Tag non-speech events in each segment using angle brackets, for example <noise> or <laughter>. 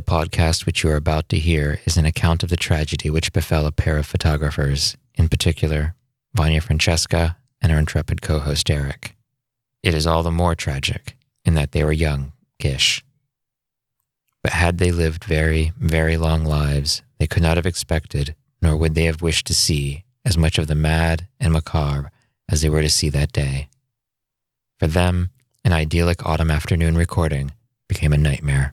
The podcast which you are about to hear is an account of the tragedy which befell a pair of photographers, in particular, Vanya Francesca and her intrepid co host Eric. It is all the more tragic in that they were young, Gish. But had they lived very, very long lives, they could not have expected, nor would they have wished to see, as much of the mad and macabre as they were to see that day. For them, an idyllic autumn afternoon recording became a nightmare.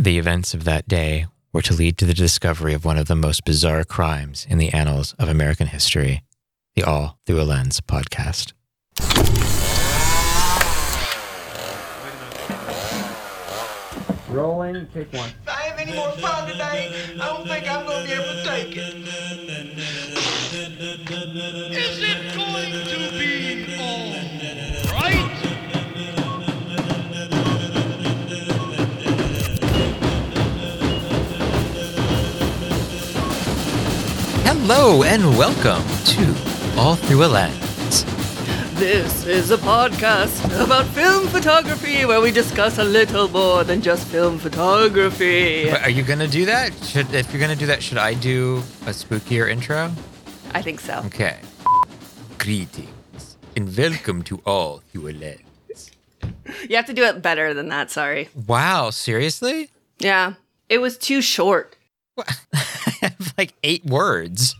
The events of that day were to lead to the discovery of one of the most bizarre crimes in the annals of American history the All Through a Lens podcast. Rolling, take one. If I have any more fun today, I don't think I'm going to be able to take it. Hello and welcome to All Through a Lens. This is a podcast about film photography where we discuss a little more than just film photography. But are you going to do that? Should if you're going to do that, should I do a spookier intro? I think so. Okay. Greetings and welcome to All Through a Lens. You have to do it better than that, sorry. Wow, seriously? Yeah, it was too short. <laughs> Like eight words.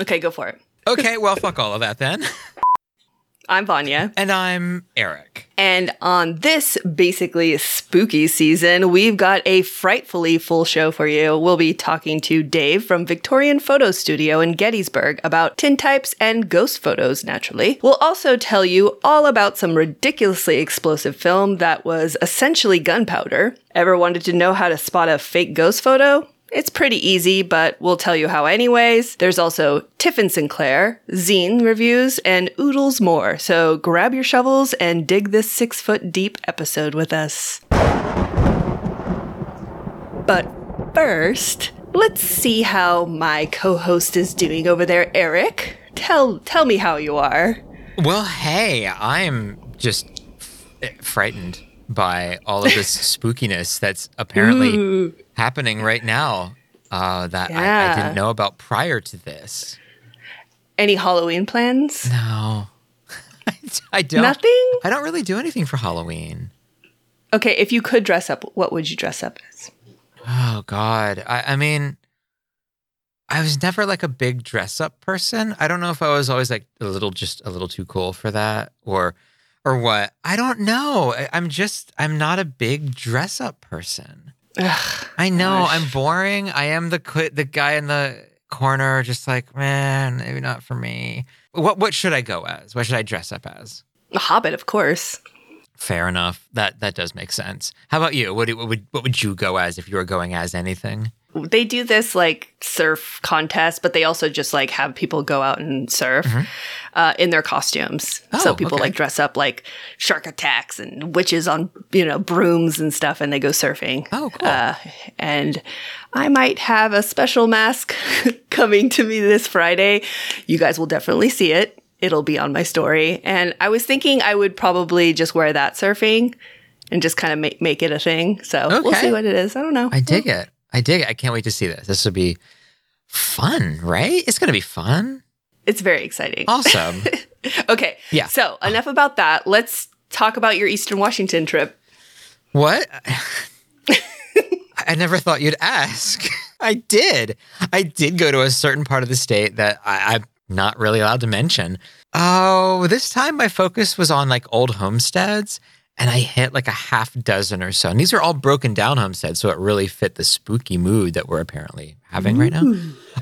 Okay, go for it. Okay, well, fuck all of that then. <laughs> I'm Vanya. And I'm Eric. And on this basically spooky season, we've got a frightfully full show for you. We'll be talking to Dave from Victorian Photo Studio in Gettysburg about tintypes and ghost photos, naturally. We'll also tell you all about some ridiculously explosive film that was essentially gunpowder. Ever wanted to know how to spot a fake ghost photo? It's pretty easy, but we'll tell you how anyways. There's also Tiffin Sinclair, zine reviews, and oodles more. So grab your shovels and dig this six foot deep episode with us. But first, let's see how my co-host is doing over there, Eric. Tell tell me how you are. Well, hey, I'm just f- eh, frightened by all of this <laughs> spookiness that's apparently Ooh. Happening right now uh, that I, I didn't know about prior to this. Any Halloween plans? No, <laughs> I don't. Nothing? I don't really do anything for Halloween. Okay, if you could dress up, what would you dress up as? Oh God, I, I mean, I was never like a big dress up person. I don't know if I was always like a little, just a little too cool for that, or, or what. I don't know. I, I'm just, I'm not a big dress up person. Ugh, I know Gosh. I'm boring. I am the the guy in the corner, just like man, maybe not for me. What what should I go as? What should I dress up as? a hobbit, of course. Fair enough. That that does make sense. How about you? What, what would what would you go as if you were going as anything? They do this like surf contest, but they also just like have people go out and surf uh, in their costumes. Mm-hmm. Oh, so people okay. like dress up like shark attacks and witches on you know brooms and stuff, and they go surfing. Oh, cool. Uh, and I might have a special mask <laughs> coming to me this Friday. You guys will definitely see it. It'll be on my story. And I was thinking I would probably just wear that surfing and just kind of make, make it a thing. So we'll see what it is. I don't know. I dig it. I dig it. I can't wait to see this. This will be fun, right? It's gonna be fun. It's very exciting. Awesome. <laughs> Okay. Yeah. So enough about that. Let's talk about your Eastern Washington trip. what? <laughs> I never thought you'd ask. <laughs> I did. I did go to a certain part of the state that I, I'm not really allowed to mention. Oh, this time my focus was on like old homesteads, and I hit like a half dozen or so. And these are all broken down homesteads, so it really fit the spooky mood that we're apparently having right now.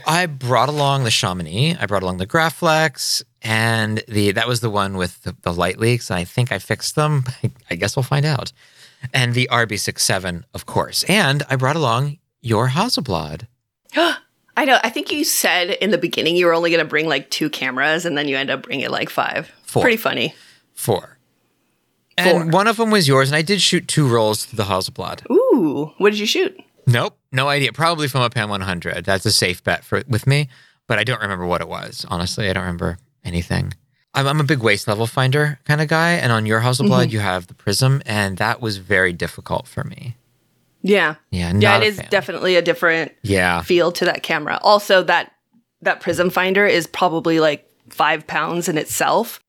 I brought along the Chamonix, I brought along the Graflex, and the that was the one with the, the light leaks. And I think I fixed them. <laughs> I, I guess we'll find out. And the RB67, of course. And I brought along your Hasselblad. <gasps> I know. I think you said in the beginning you were only going to bring like two cameras, and then you end up bringing like five. Four. Pretty funny. Four. And Four. one of them was yours, and I did shoot two rolls through the Hasselblad. Ooh, what did you shoot? Nope, no idea. Probably Fomapan 100. That's a safe bet for with me, but I don't remember what it was. Honestly, I don't remember anything. I'm, I'm a big waist level finder kind of guy, and on your Hasselblad, mm-hmm. you have the prism, and that was very difficult for me. Yeah. Yeah, Yeah, it is fan. definitely a different Yeah. feel to that camera. Also, that that prism finder is probably like five pounds in itself.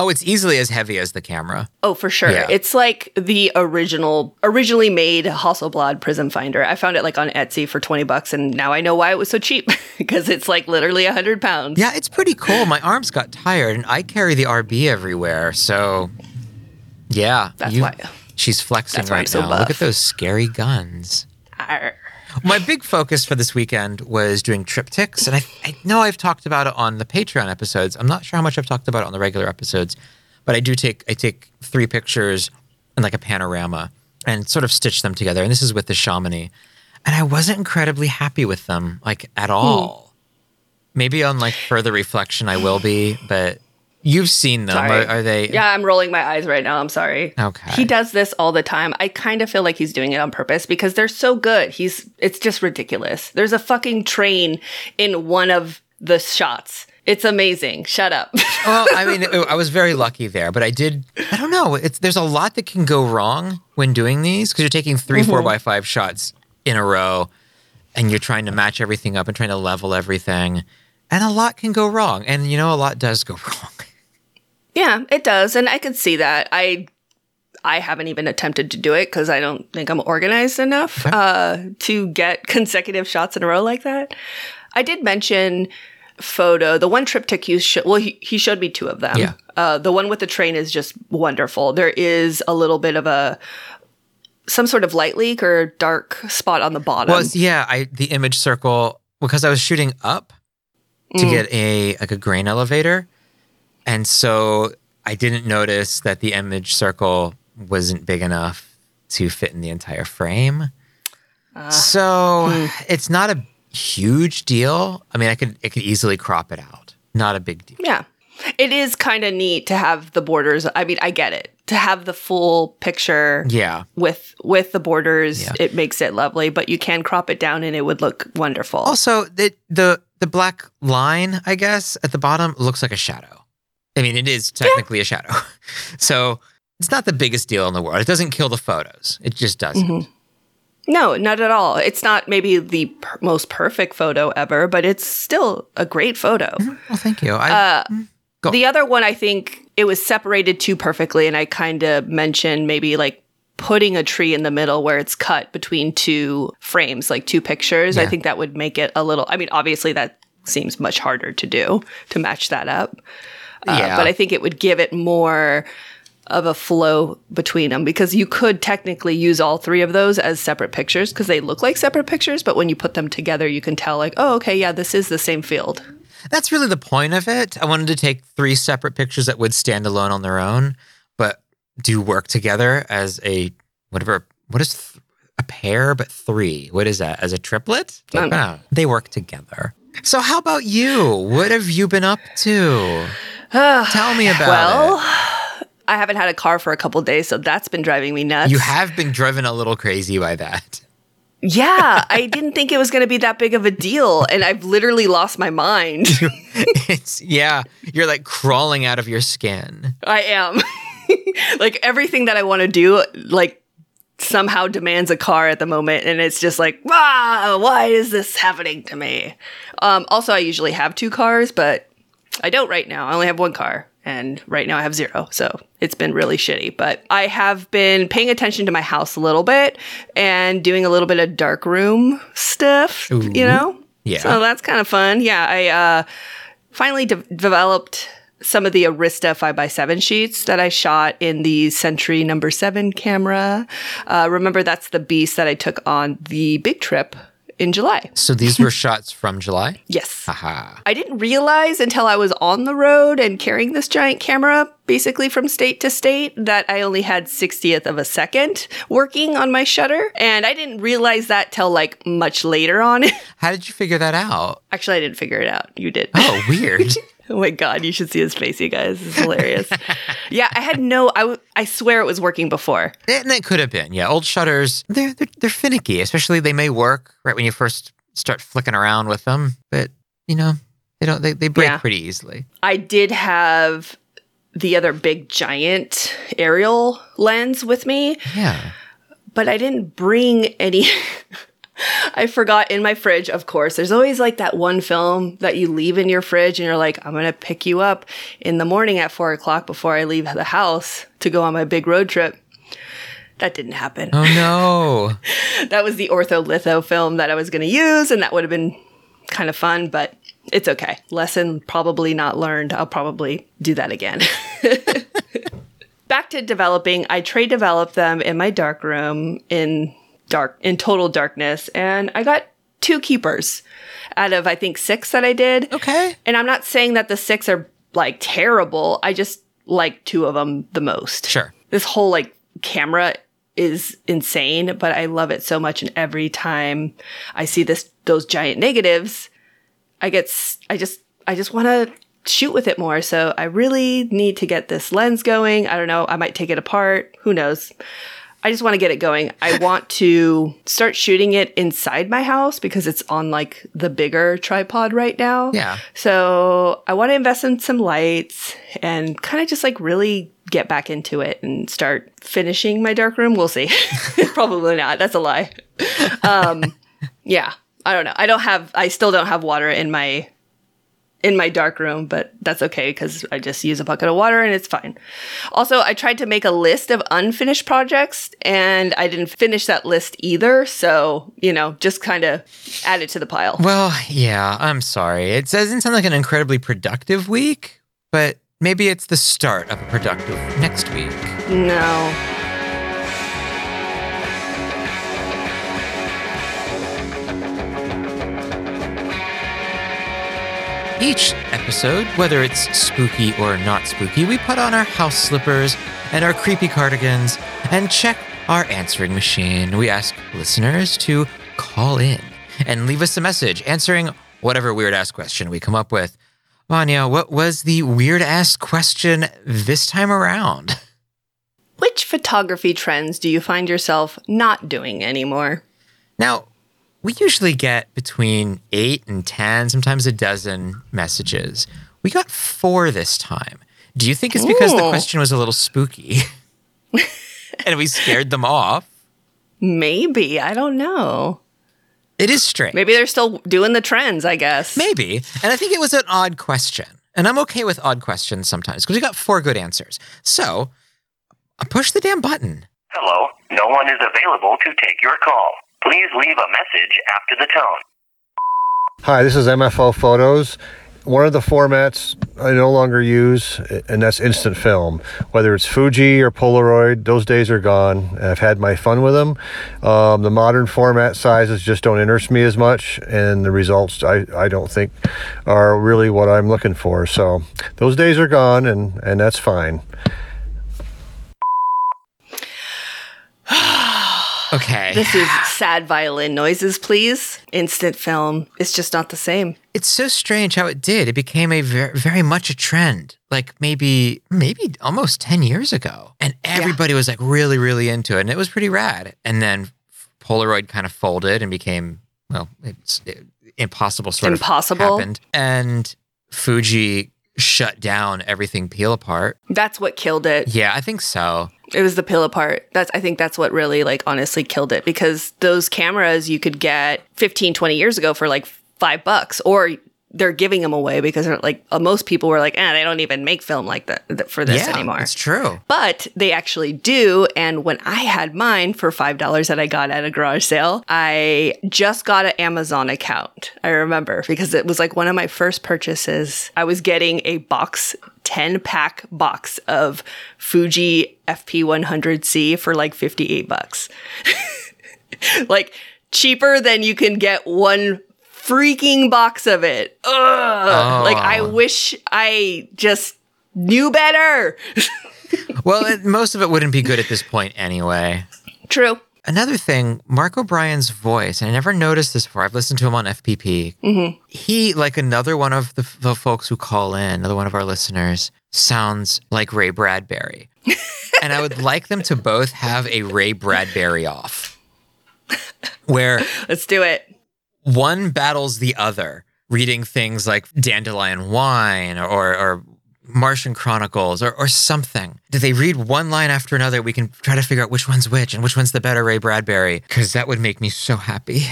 Oh, it's easily as heavy as the camera. Oh, for sure. Yeah. It's like the original, originally made Hasselblad prism finder. I found it like on Etsy for 20 bucks, and now I know why it was so cheap <laughs> because it's like literally 100 pounds. Yeah, it's pretty cool. My arms got tired, and I carry the RB everywhere. So, yeah, That's you- why. she's flexing that's why I'm right so now. Look at those scary guns. Arr. My big focus for this weekend was doing triptychs, and I, I know I've talked about it on the Patreon episodes. I'm not sure how much I've talked about it on the regular episodes, but I do take I take three pictures and like a panorama and sort of stitch them together. And this is with the Chamonix, and I wasn't incredibly happy with them like at hmm. all. Maybe on like further reflection, I will be, but you've seen them. Are, are they? Yeah, I'm rolling my eyes right now. I'm sorry. Okay. He does this all the time. I kind of feel like he's doing it on purpose because they're so good. He's it's just ridiculous. There's a fucking train in one of the shots. It's amazing. Shut up. <laughs> well, I mean, I was very lucky there, but I did. I don't know. It's there's a lot that can go wrong when doing these because you're taking 3 four mm-hmm. by five shots in a row, and you're trying to match everything up and trying to level everything, and a lot can go wrong. And you know, a lot does go <laughs> wrong. Yeah, it does, and I could see that. I I haven't even attempted to do it because I don't think I'm organized enough uh, to get <laughs> consecutive shots in a row like that. I did mention photo. The one triptych you showed, well, he, he showed me two of them. Yeah. Uh, the one with the train is just wonderful. There is a little bit of a some sort of light leak or dark spot on the bottom. Well, yeah, I the image circle because I was shooting up to Mm. get a like a grain elevator, and so I didn't notice that the image circle wasn't big enough to fit in the entire frame. so hmm. it's not a huge deal. I mean, I could it could easily crop it out. Not a big deal. Yeah. It is kind of neat to have the borders. I mean, I get it. To have the full picture Yeah. with with the borders, Yeah. it makes it lovely, but you can crop it down and it would look wonderful. Also, the the the black line, I guess, at the bottom looks like a shadow. I mean, it is technically a shadow. <laughs> So it's not the biggest deal in the world. It doesn't kill the photos. It just doesn't. Mm-hmm. no, not at all. It's not maybe the per- most perfect photo ever, but it's still a great photo. Well, thank you. I, Uh, Go. The other one, I think it was separated too perfectly, and I kind of mentioned maybe like putting a tree in the middle where it's cut between two frames, like two pictures. I think that would make it a little. I mean, obviously that seems much harder to do to match that up. Uh, Yeah. But I think it would give it more of a flow between them because you could technically use all three of those as separate pictures because they look like separate pictures, but when you put them together, you can tell like, oh, okay, yeah, this is the same field. that's really the point of it. I wanted to take three separate pictures that would stand alone on their own, but do work together as a whatever. What is th- a pair, but three? What is that? As a triplet? Like, wow, they work together. So, how about you? What have you been up to? <sighs> Tell me about well, it. Well, <sighs> I haven't had a car for a couple days, so that's been driving me nuts. You have been driven a little crazy by that. Yeah, <laughs> I didn't think it was going to be that big of a deal, and I've literally lost my mind. <laughs> It's yeah, you're like crawling out of your skin. I am. <laughs> like everything that I want to do, like somehow demands a car at the moment, and it's just like, ah, why is this happening to me? Um, also, I usually have two cars, but I don't right now. I only have one car, and right now I have zero. So it's been really shitty. But I have been paying attention to my house a little bit and doing a little bit of dark room stuff, you know? Yeah. So that's kind of fun. Yeah, I uh, finally de- developed some of the Arista 5x7 sheets that I shot in the Century number 7 camera. Uh, remember, that's the beast that I took on the big trip in July. So these were <laughs> shots from July. Yes. Haha. I didn't realize until I was on the road and carrying this giant camera basically from state to state that I only had 60th of a second working on my shutter. And I didn't realize that till like much later on. <laughs> How did you figure that out? Actually, I didn't figure it out. You did. Oh, weird. <laughs> Oh my god, you should see his face, you guys. It's hilarious. <laughs> yeah, I had no. I, w- I swear it was working before. and it could have been. Yeah, old shutters, they're, they're they're finicky. Especially they may work right when you first start flicking around with them, but you know they don't. They, they break Yeah. pretty easily. I did have the other big giant aerial lens with me, Yeah. but I didn't bring any. <laughs> I forgot in my fridge, of course. There's always like that one film that you leave in your fridge and you're like, I'm going to pick you up in the morning at four o'clock before I leave the house to go on my big road trip. That didn't happen. Oh no. <laughs> That was the ortholitho film that I was going to use, and that would have been kind of fun, but it's okay. Lesson probably not learned. I'll probably do that again. <laughs> Back to developing, I trade developed them in my dark room in dark in total darkness, and I got two keepers out of I think six that I did. Okay. And I'm not saying that the six are like terrible. I just like two of them the most. Sure. This whole like camera is insane, but I love it so much. And every time I see this, those giant negatives, I get, I just, I just want to shoot with it more. So I really need to get this lens going. I don't know. I might take it apart. Who knows? I just want to get it going. I want to start shooting it inside my house because it's on like the bigger tripod right now. Yeah. So I want to invest in some lights and kind of just like really get back into it and start finishing my dark room. We'll see. <laughs> Probably not. That's a lie. Um, yeah. I don't know. I don't have, I still don't have water in my, in my dark room, but that's okay because I just use a bucket of water and it's fine. Also, I tried to make a list of unfinished projects and I didn't finish that list either. So, you know, just kind of add it to the pile. Well, yeah, I'm sorry. It doesn't sound like an incredibly productive week, but maybe it's the start of a productive next week. No. Each episode, whether it's spooky or not spooky, we put on our house slippers and our creepy cardigans and check our answering machine. We ask listeners to call in and leave us a message answering whatever weird ass question we come up with. Vanya, what was the weird ass question this time around? <laughs> Which photography trends do you find yourself not doing anymore? Now, we usually get between eight and 10, sometimes a dozen messages. We got four this time. Do you think it's because the question was a little spooky <laughs> and we scared them off? Maybe. I don't know. It is strange. Maybe they're still doing the trends, I guess. Maybe. And I think it was an odd question. And I'm okay with odd questions sometimes because we got four good answers. So I push the damn button. Hello, no one is available to take your call. Please leave a message after the tone. Hi, this is MFO Photos. One of the formats I no longer use, and that's instant film. Whether it's Fuji or Polaroid, those days are gone. I've had my fun with them. Um, the modern format sizes just don't interest me as much, and the results I, I don't think are really what I'm looking for. So those days are gone, and, and that's fine. Okay. This is sad violin noises, please. Instant film. It's just not the same. it's so strange how it did. It became a very, very much a trend, like maybe, maybe almost 10 years ago. And everybody was like really, really into it. And it was pretty rad. And then Polaroid kind of folded and became, well, it's it, impossible sort Impossible? of happened. And Fuji shut down everything peel apart. That's what killed it. Yeah, I think so. It was the peel apart. That's I think that's what really like honestly killed it because those cameras you could get 15 20 years ago for like 5 bucks or they're giving them away because they're like uh, most people were like, "Eh, they don't even make film like that that- for this yeah, anymore." It's true. But they actually do. And when I had mine for $5 that I got at a garage sale, I just got an Amazon account. I remember because it was like one of my first purchases. I was getting a box, 10 pack box of Fuji FP100C for like 58 bucks. <laughs> like cheaper than you can get one freaking box of it. Ugh. Oh. Like I wish I just knew better. <laughs> Well, it, most of it wouldn't be good at this point anyway. True. Another thing, Mark O'Brien's voice, and I never noticed this before. I've listened to him on FPP. Mm-hmm. He, like another one of the, the folks who call in, another one of our listeners, sounds like Ray Bradbury. <laughs> and I would like them to both have a Ray Bradbury off, where Let's do it. One battles the other, reading things like Dandelion Wine or, or Martian Chronicles or, or something. Do they read one line after another? We can try to figure out which one's which and which one's the better Ray Bradbury, because that would make me so happy. <laughs>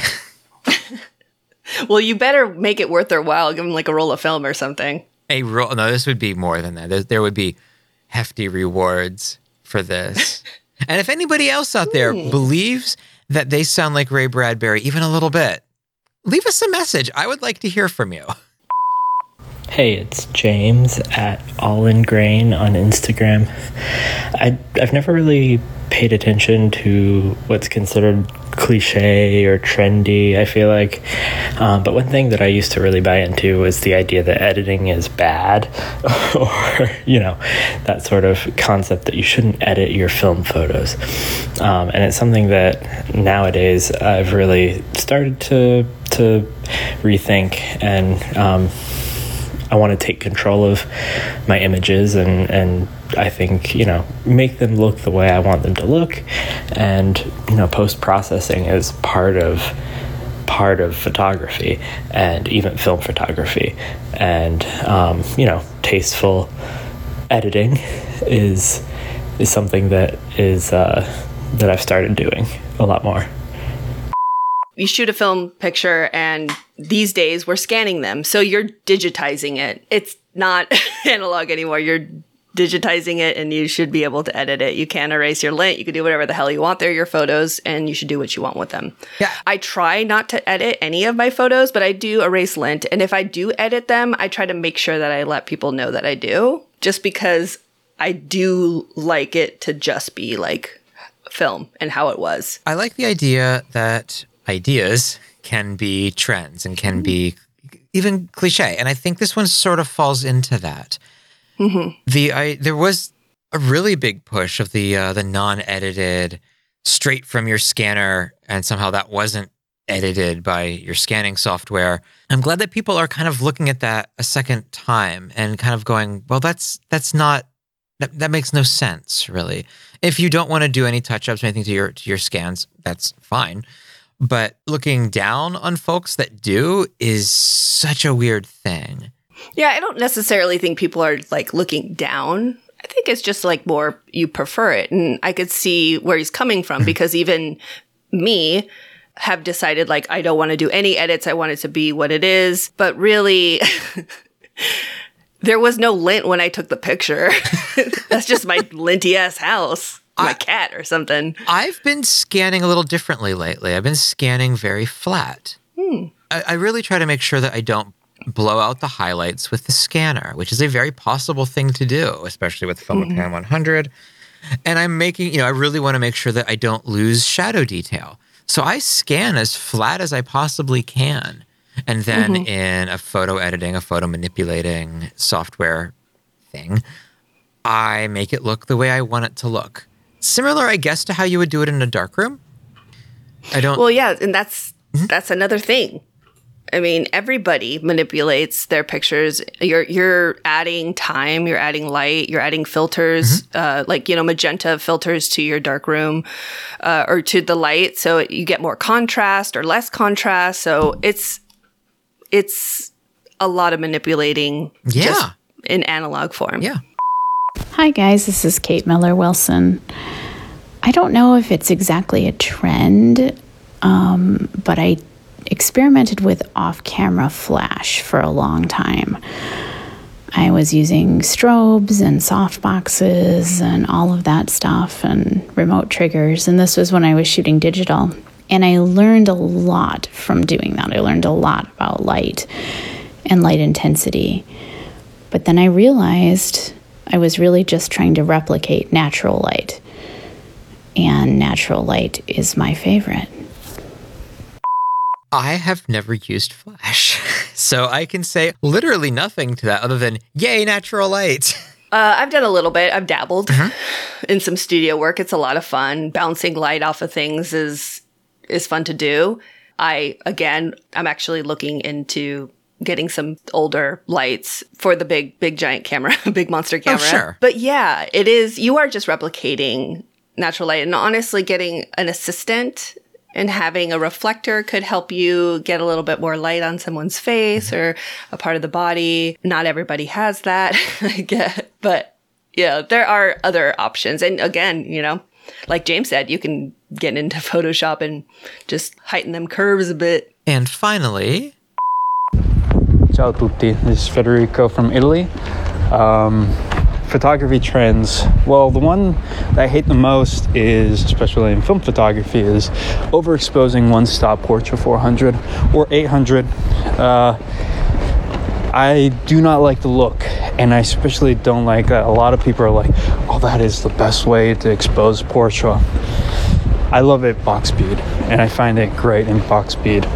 Well, you better make it worth their while. Give them like a roll of film or something. A roll. No, this would be more than that. There, there would be hefty rewards for this. <laughs> and if anybody else out there hmm. believes that they sound like Ray Bradbury even a little bit, leave us a message. I would like to hear from you. Hey, it's James at All in Grain on Instagram. I, I've never really paid attention to what's considered cliche or trendy, I feel like. Um, but one thing that I used to really buy into was the idea that editing is bad, <laughs> or, you know, that sort of concept that you shouldn't edit your film photos. Um, and it's something that nowadays I've really started to, to rethink and. Um, I want to take control of my images and and I think you know make them look the way I want them to look, and you know post processing is part of part of photography and even film photography, and um, you know tasteful editing is is something that is uh, that I've started doing a lot more. You shoot a film picture, and these days we're scanning them. So you're digitizing it. It's not <laughs> analog anymore. You're digitizing it, and you should be able to edit it. You can erase your lint. You can do whatever the hell you want. They're your photos, and you should do what you want with them. Yeah. I try not to edit any of my photos, but I do erase lint. And if I do edit them, I try to make sure that I let people know that I do, just because I do like it to just be like film and how it was. I like the idea that ideas can be trends and can be even cliche, and I think this one sort of falls into that. The I there was a really big push of the uh, the non-edited, straight from your scanner, and somehow that wasn't edited by your scanning software. I'm glad that people are kind of looking at that a second time and kind of going, well, that's that's not that, that makes no sense, really. If you don't want to do any touch ups or anything to your to your scans, that's fine. But looking down on folks that do is such a weird thing. Yeah, I don't necessarily think people are like looking down. I think it's just like more you prefer it. And I could see where he's coming from hmm. because even me have decided like I don't want to do any edits. I want it to be what it is. But really, <laughs> there was no lint when I took the picture. <laughs> That's just my <laughs> linty ass house, my cat or something. I've been scanning a little differently lately. I've been scanning very flat. Hmm. I, I really try to make sure that I don't blow out the highlights with the scanner, which is a very possible thing to do, especially with Filmicam hmm. 100. And I'm making, you know, I really want to make sure that I don't lose shadow detail. So I scan as flat as I possibly can. And then mm-hmm. in a photo editing, a photo manipulating software thing, I make it look the way I want it to look. Similar, I guess, to how you would do it in a darkroom. I don't. Well, yeah, and that's that's another thing. I mean, everybody manipulates their pictures. You're you're adding time, you're adding light, you're adding filters, uh, like you know magenta filters to your dark room uh, or to the light, so you get more contrast or less contrast. So it's it's a lot of manipulating, Yeah. just in analog form. yeah. Hi, guys. This is Kate Miller Wilson. I don't know if it's exactly a trend, um, but I experimented with off camera flash for a long time. I was using strobes and softboxes and all of that stuff and remote triggers. And this was when I was shooting digital. And I learned a lot from doing that. I learned a lot about light and light intensity. But then I realized I was really just trying to replicate natural light. And natural light is my favorite. I have never used Flash, <laughs> so I can say literally nothing to that other than "Yay, natural light." <laughs> Uh, I've done a little bit. I've dabbled <sighs> in some studio work. It's a lot of fun. Bouncing light off of things is is fun to do. I again, I'm actually looking into getting some older lights for the big, big giant camera, <laughs> big monster camera. sure. But yeah, it is. You are just replicating natural light, and honestly, getting an assistant And having a reflector could help you get a little bit more light on someone's face or a part of the body. Not everybody has that, <laughs> I get, but yeah, there are other options. And again, you know, like James said, you can get into <laughs> Photoshop and just heighten them curves a bit. And finally, Ciao tutti, this is Federico from Italy. Um, photography trends. Well, the one that I hate the most is, especially in film photography, is overexposing one stop portrait 400 or 800. Uh, I do not like the look, and I especially don't like that. A lot of people are like, "Oh, that is the best way to expose portrait." I love it box speed, and I find it great in box speed.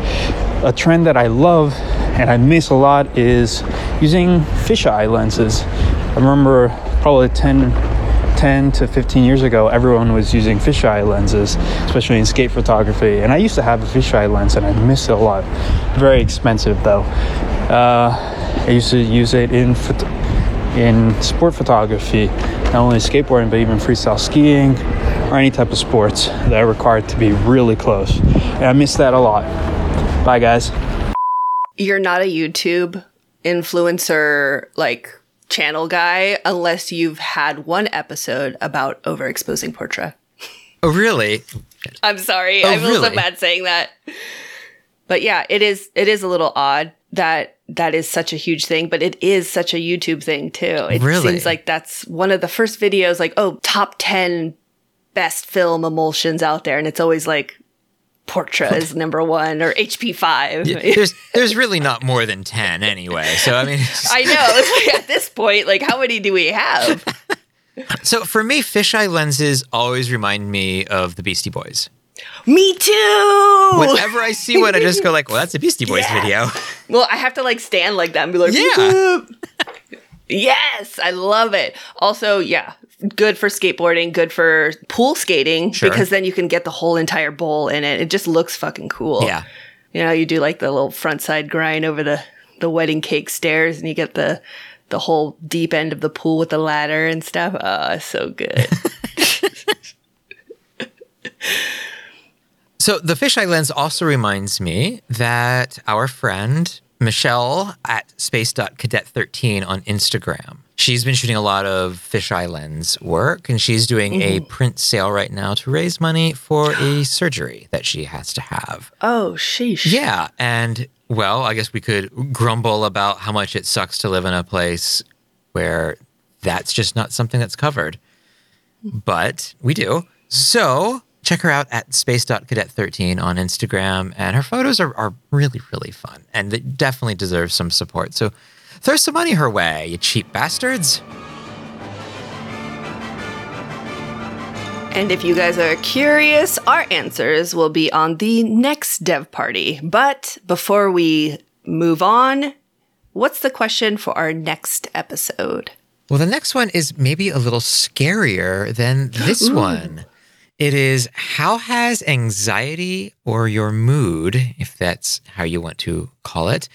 A trend that I love and I miss a lot is using fisheye lenses. I remember probably 10, 10 to 15 years ago, everyone was using fisheye lenses, especially in skate photography. And I used to have a fisheye lens and I miss it a lot. Very expensive though. Uh, I used to use it in in sport photography, not only skateboarding but even freestyle skiing or any type of sports that are required to be really close. And I miss that a lot. Bye, guys. You're not a YouTube influencer, like channel guy, unless you've had one episode about overexposing portrait. oh, really? I'm sorry. Oh, I feel so really? bad saying that. But yeah, it is it is a little odd that that is such a huge thing, but it is such a YouTube thing too. It Really? seems like that's one of the first videos like, oh, top 10 best film emulsions out there and it's always like Portra is number 1 or HP5. Yeah, <laughs> there's there's really not more than ten anyway. So I mean, I know. Like at this point, like how many do we have? <laughs> so for me, fisheye lenses always remind me of the Beastie Boys. Me too. Whenever I see one, I just go like, "Well, that's a Beastie Boys Yeah. video." Well, I have to like stand like that and be like, Yeah. yes, I love it. Also, yeah, good for skateboarding, good for pool skating Sure. because then you can get the whole entire bowl in it. It just looks fucking cool. Yeah. You know, you do like the little front side grind over the the wedding cake stairs and you get the the whole deep end of the pool with the ladder and stuff. Oh, so good. <laughs> So the fisheye lens also reminds me that our friend Michelle at space.cadet13 on Instagram. She's been shooting a lot of fisheye lens work and she's doing a mm-hmm. print sale right now to raise money for a <gasps> surgery that she has to have. oh, sheesh. Yeah. And well, I guess we could grumble about how much it sucks to live in a place where that's just not something that's covered. But we do. So check her out at space.cadet13 on Instagram. And her photos are, are really, really fun. And they definitely deserve some support. So throw some money her way, you cheap bastards. And if you guys are curious, our answers will be on the next dev party. But before we move on, what's the question for our next episode? Well, the next one is maybe a little scarier than this one. It is how has anxiety or your mood, if that's how you want to call it,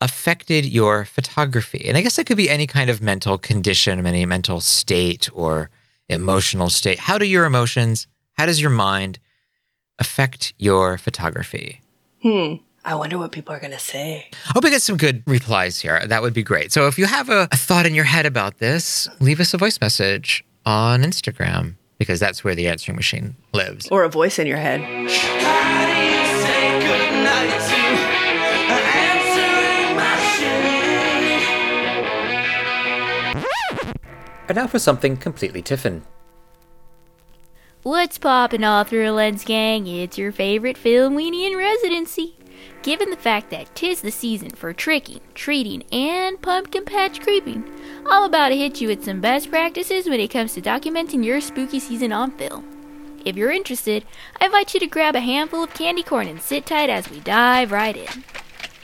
affected your photography? And I guess that could be any kind of mental condition, any mental state or emotional state. How do your emotions, how does your mind affect your photography? Hmm. I wonder what people are going to say. I hope we get some good replies here. That would be great. So if you have a, a thought in your head about this, leave us a voice message on Instagram because that's where the answering machine lives. Or a voice in your head. And now for something completely Tiffin. What's poppin' all through Lens Gang? It's your favorite film weenie in residency. Given the fact that tis the season for tricking, treating, and pumpkin patch creeping, I'm about to hit you with some best practices when it comes to documenting your spooky season on film. If you're interested, I invite you to grab a handful of candy corn and sit tight as we dive right in.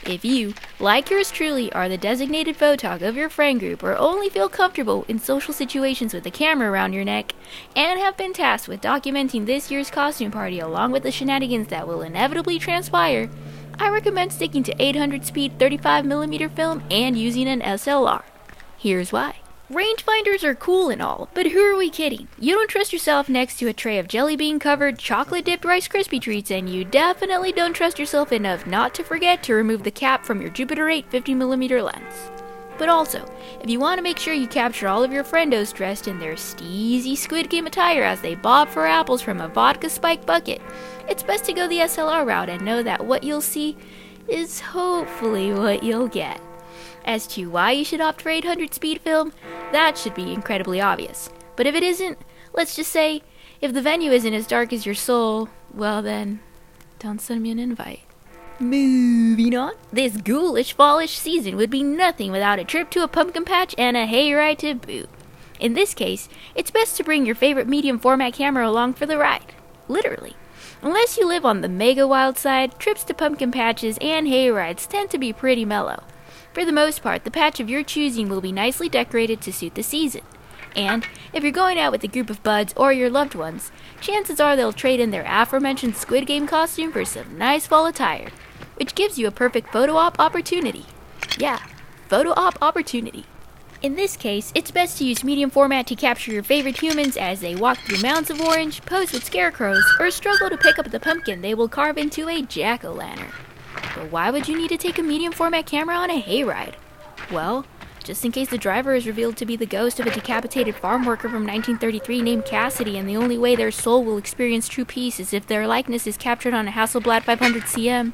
If you, like yours truly, are the designated photog of your friend group or only feel comfortable in social situations with a camera around your neck, and have been tasked with documenting this year's costume party along with the shenanigans that will inevitably transpire, I recommend sticking to 800 speed 35mm film and using an SLR. Here's why. Rangefinders are cool and all, but who are we kidding? You don't trust yourself next to a tray of jelly bean covered, chocolate dipped Rice Krispie treats, and you definitely don't trust yourself enough not to forget to remove the cap from your Jupiter 8 50mm lens. But also, if you want to make sure you capture all of your friendos dressed in their steezy Squid Game attire as they bob for apples from a vodka spike bucket, it's best to go the SLR route and know that what you'll see is hopefully what you'll get. As to why you should opt for 800 speed film, that should be incredibly obvious. But if it isn't, let's just say, if the venue isn't as dark as your soul, well then, don't send me an invite. Moving on. This ghoulish fallish season would be nothing without a trip to a pumpkin patch and a hayride to boot. In this case, it's best to bring your favorite medium format camera along for the ride. Literally. Unless you live on the mega wild side, trips to pumpkin patches and hayrides tend to be pretty mellow. For the most part, the patch of your choosing will be nicely decorated to suit the season. And if you're going out with a group of buds or your loved ones, chances are they'll trade in their aforementioned Squid Game costume for some nice fall attire, which gives you a perfect photo op opportunity. Yeah, photo op opportunity. In this case, it's best to use medium format to capture your favorite humans as they walk through mounds of orange, pose with scarecrows, or struggle to pick up the pumpkin they will carve into a jack o' lantern. But why would you need to take a medium format camera on a hayride? Well, just in case the driver is revealed to be the ghost of a decapitated farm worker from 1933 named Cassidy, and the only way their soul will experience true peace is if their likeness is captured on a Hasselblad 500 cm.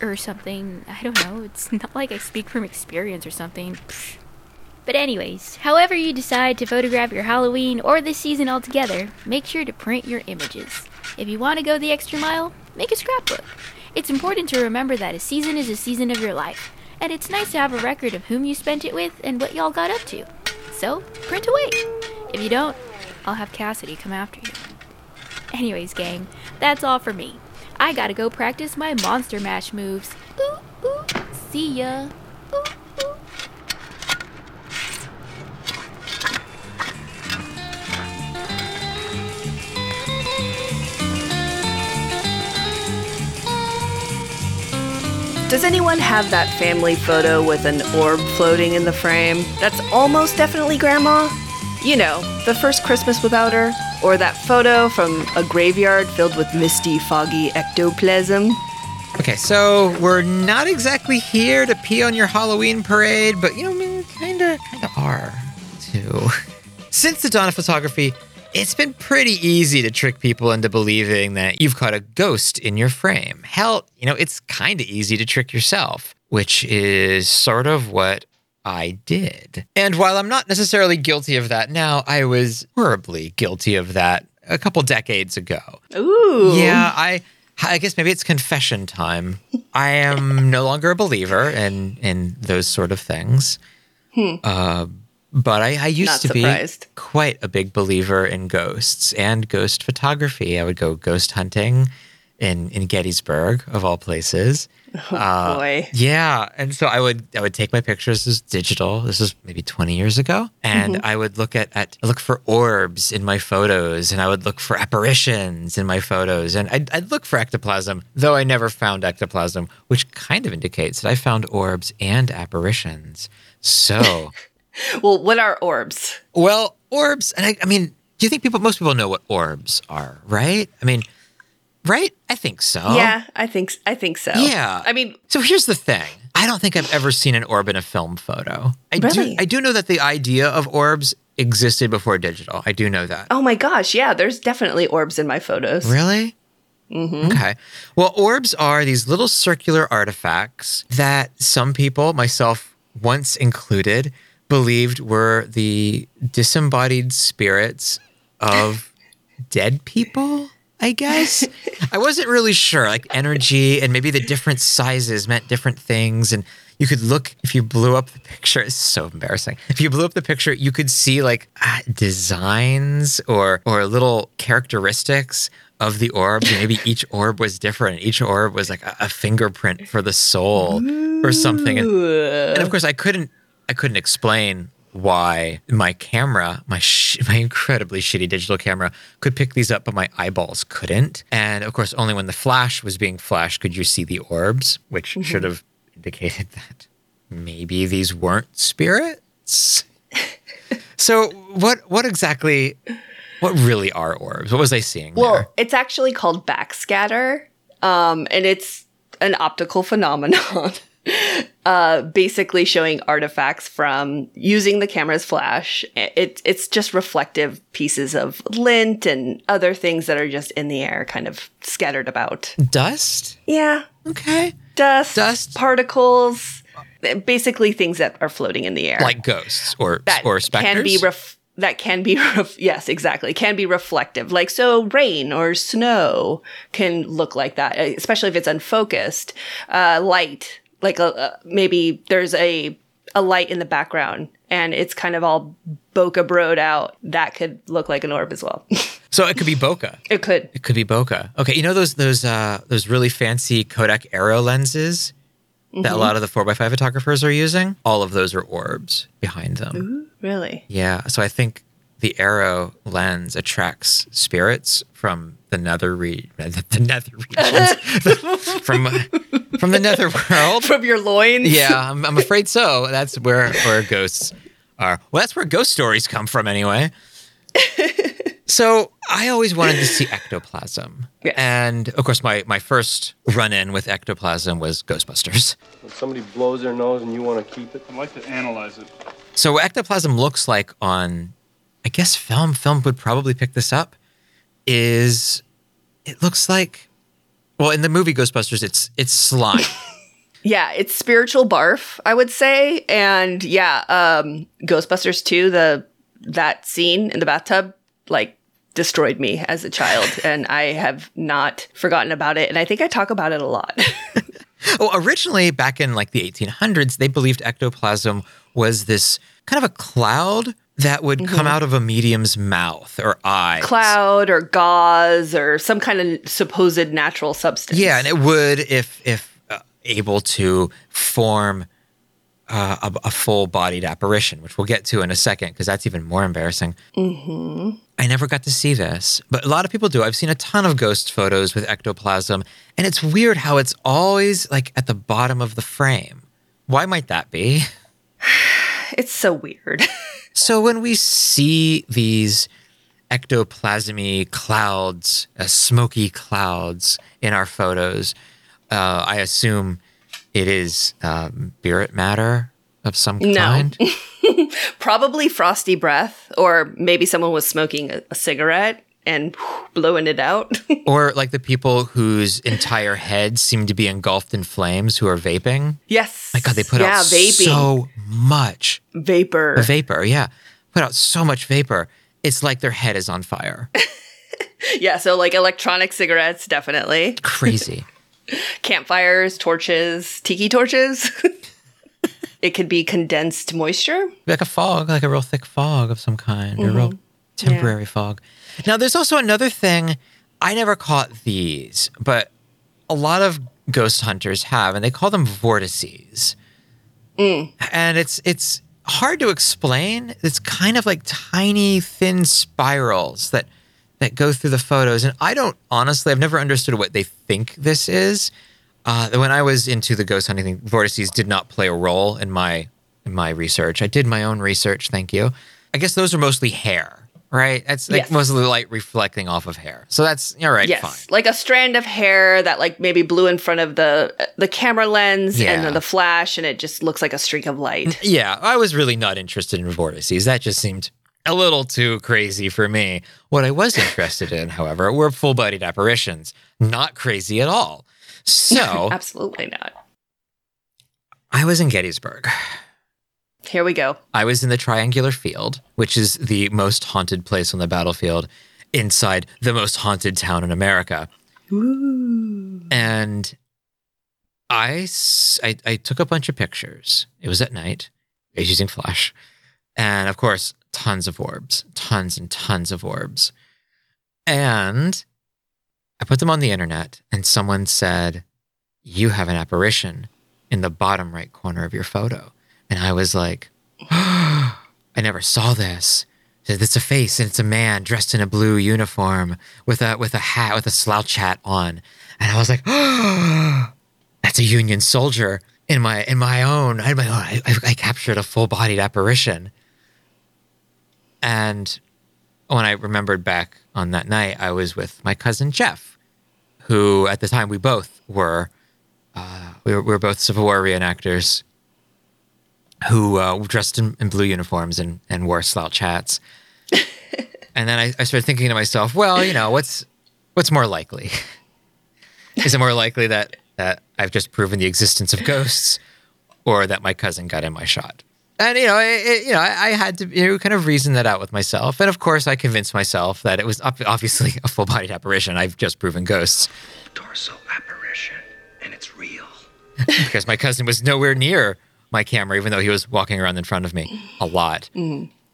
Or something. I don't know. It's not like I speak from experience or something. But, anyways, however you decide to photograph your Halloween or this season altogether, make sure to print your images. If you want to go the extra mile, make a scrapbook. It's important to remember that a season is a season of your life, and it's nice to have a record of whom you spent it with and what y'all got up to. So, print away. If you don't, I'll have Cassidy come after you. Anyways, gang, that's all for me. I gotta go practice my monster mash moves. Ooh, ooh, see ya. Does anyone have that family photo with an orb floating in the frame? That's almost definitely Grandma. You know, the first Christmas without her, or that photo from a graveyard filled with misty, foggy ectoplasm. Okay, so we're not exactly here to pee on your Halloween parade, but you know, I mean, kind of, kind of are too. <laughs> Since the dawn of photography, it's been pretty easy to trick people into believing that you've caught a ghost in your frame. Hell, you know, it's kind of easy to trick yourself, which is sort of what I did. And while I'm not necessarily guilty of that now, I was horribly guilty of that a couple decades ago. Ooh. Yeah, I I guess maybe it's confession time. I am no longer a believer in in those sort of things. Hmm. Uh, but I, I used Not to surprised. be quite a big believer in ghosts and ghost photography. I would go ghost hunting in in Gettysburg, of all places. <laughs> Oh, boy. Yeah, and so I would I would take my pictures as digital. This was maybe twenty years ago, and Mhm. I would look at at look for orbs in my photos, and I would look for apparitions in my photos, and I'd, I'd look for ectoplasm, though I never found ectoplasm, which kind of indicates that I found orbs and apparitions. So. <laughs> <laughs> Well, what are orbs? Well, orbs, and I, I mean, do you think people, most people know what orbs are, right? I mean, right? I think so. Yeah, I think I think so. Yeah. I mean, So here's the thing. I don't think I've ever seen an orb in a film photo. I Really? do I do know that the idea of orbs existed before digital. I do know that. oh my gosh, yeah, there's definitely orbs in my photos. Really? Mm-hmm. Okay. Well, orbs are these little circular artifacts that some people, myself once included, believed were the disembodied spirits of <laughs> dead people, I guess. <laughs> I wasn't really sure. Like energy and maybe the different sizes meant different things. And you could look, if you blew up the picture, it's so embarrassing. If you blew up the picture, you could see like ah, designs or, or little characteristics of the orbs. Maybe each orb was different. Each orb was like a, a fingerprint for the soul or something. And, and of course, I couldn't, I couldn't explain why my camera, my sh- <laughs> my incredibly shitty digital camera, could pick these up, but my eyeballs couldn't. And of course, only when the flash was being flashed could you see the orbs, which should have indicated <laughs> that maybe these weren't spirits. <laughs> So what what exactly what really are orbs? What was I seeing Well, there? it's actually called backscatter, um, and it's an optical phenomenon. <laughs> Uh, basically showing artifacts from using the camera's flash. It, it's just reflective pieces of lint and other things that are just in the air, kind of scattered about. Dust? Yeah. Okay. Dust, Dust. particles, basically things that are floating in the air. Like ghosts or that or specters? can be ref- that can be <laughs> ref- yes exactly can be reflective like so rain or snow can look like that especially if it's unfocused uh, light like a, uh, maybe there's a a light in the background and it's kind of all bokeh broed out that could look like an orb as well <laughs> so it could be bokeh. it could It could be bokeh. Okay, you know those those uh those really fancy Kodak Aero lenses that a lot of the 4x5 photographers are using? All of those are orbs behind them. really Yeah, so I think the Aero lens attracts spirits from the nether re- <laughs> the nether regions <laughs> from from the nether world. from your loins Yeah, I'm, I'm afraid so. That's where where ghosts are. Well, that's where ghost stories come from, anyway. <laughs> so I always wanted to see ectoplasm, Yes. and of course, my my first run in with ectoplasm was Ghostbusters. When somebody blows their nose and you want to keep it, I'd like to analyze it. So what ectoplasm looks like on, I guess film film would probably pick this up. Is it looks like, well, in the movie Ghostbusters, it's it's slime. <laughs> Yeah, it's spiritual barf, I would say. And yeah, um Ghostbusters 2, the that scene in the bathtub like destroyed me as a child <laughs> and I have not forgotten about it and I think I talk about it a lot. <laughs> Well, originally, back in like the 1800s, they believed ectoplasm was this kind of a cloud that would come out of a medium's mouth or eye. Cloud or gauze or some kind of supposed natural substance. Yeah, and it would, if if uh, able to form uh, a, a full-bodied apparition, which we'll get to in a second, because that's even more embarrassing. hmm I never got to see this, but a lot of people do. I've seen a ton of ghost photos with ectoplasm, and it's weird how it's always like at the bottom of the frame. Why might that be? <laughs> <sighs> It's so weird. <laughs> So when we see these ectoplasmy clouds, uh, smoky clouds in our photos, uh, I assume it is um, spirit matter of some No. kind. <laughs> Probably frosty breath or maybe someone was smoking a, a cigarette and blowing it out. <laughs> or like the people whose entire heads seem to be engulfed in flames who are vaping. yes. My God, they put yeah, out vaping. so much vapor. vapor. Yeah, put out so much vapor. It's like their head is on fire. <laughs> yeah, so like electronic cigarettes, definitely. Crazy. <laughs> Campfires, torches, tiki torches. it could be condensed moisture. like a fog, like a real thick fog of some kind, a real mm-hmm. temporary fog. Now, there's also another thing. I never caught these, but a lot of ghost hunters have, and they call them vortices. And it's it's hard to explain. It's kind of like tiny, thin spirals that that go through the photos. And I don't honestly, I've never understood what they think this is. Uh, when I was into the ghost hunting thing, vortices did not play a role in my in my research. I did my own research. Thank you. I guess those are mostly hair, right? It's like Yes. mostly light reflecting off of hair. So that's all right. yes, Fine. like a strand of hair that like maybe blew in front of the uh, the camera lens Yeah. and then the flash, and it just looks like a streak of light. Yeah, I was really not interested in vortices. That just seemed a little too crazy for me. What I was interested in, however, were full bodied apparitions. Not crazy at all. So <laughs> Absolutely not. I was in Gettysburg. Here we go. I was in the triangular field, which is the most haunted place on the battlefield inside the most haunted town in America. Ooh. And i I took a bunch of pictures. It was at night. I was using flash. And of course, tons of orbs, tons and tons of orbs. And I put them on the internet, and someone said, You have an apparition in the bottom right corner of your photo. And I was like, <gasps> I never saw this. It's a face and it's a man dressed in a blue uniform with a with a hat with a slouch hat on. And I was like, <gasps> that's a Union soldier in my in my own. I, my own I, I, I captured a full bodied apparition. And when I remembered back on that night, I was with my cousin Jeff, who at the time we both were, uh, we, were we were both Civil War reenactors who uh, dressed in, in blue uniforms and, and wore slouch hats. <laughs> and then I, I started thinking to myself, well, you know, what's what's more likely? <laughs> Is it more likely that that I've just proven the existence of ghosts, or that my cousin got in my shot? And you know, it, it- you know, I, I had to you know, kind of reason that out with myself, and of course, I convinced myself that it was obviously a full-bodied apparition. I've just proven ghosts Torso apparition, and it's real. <laughs> because my cousin was nowhere near my camera, even though he was walking around in front of me a lot.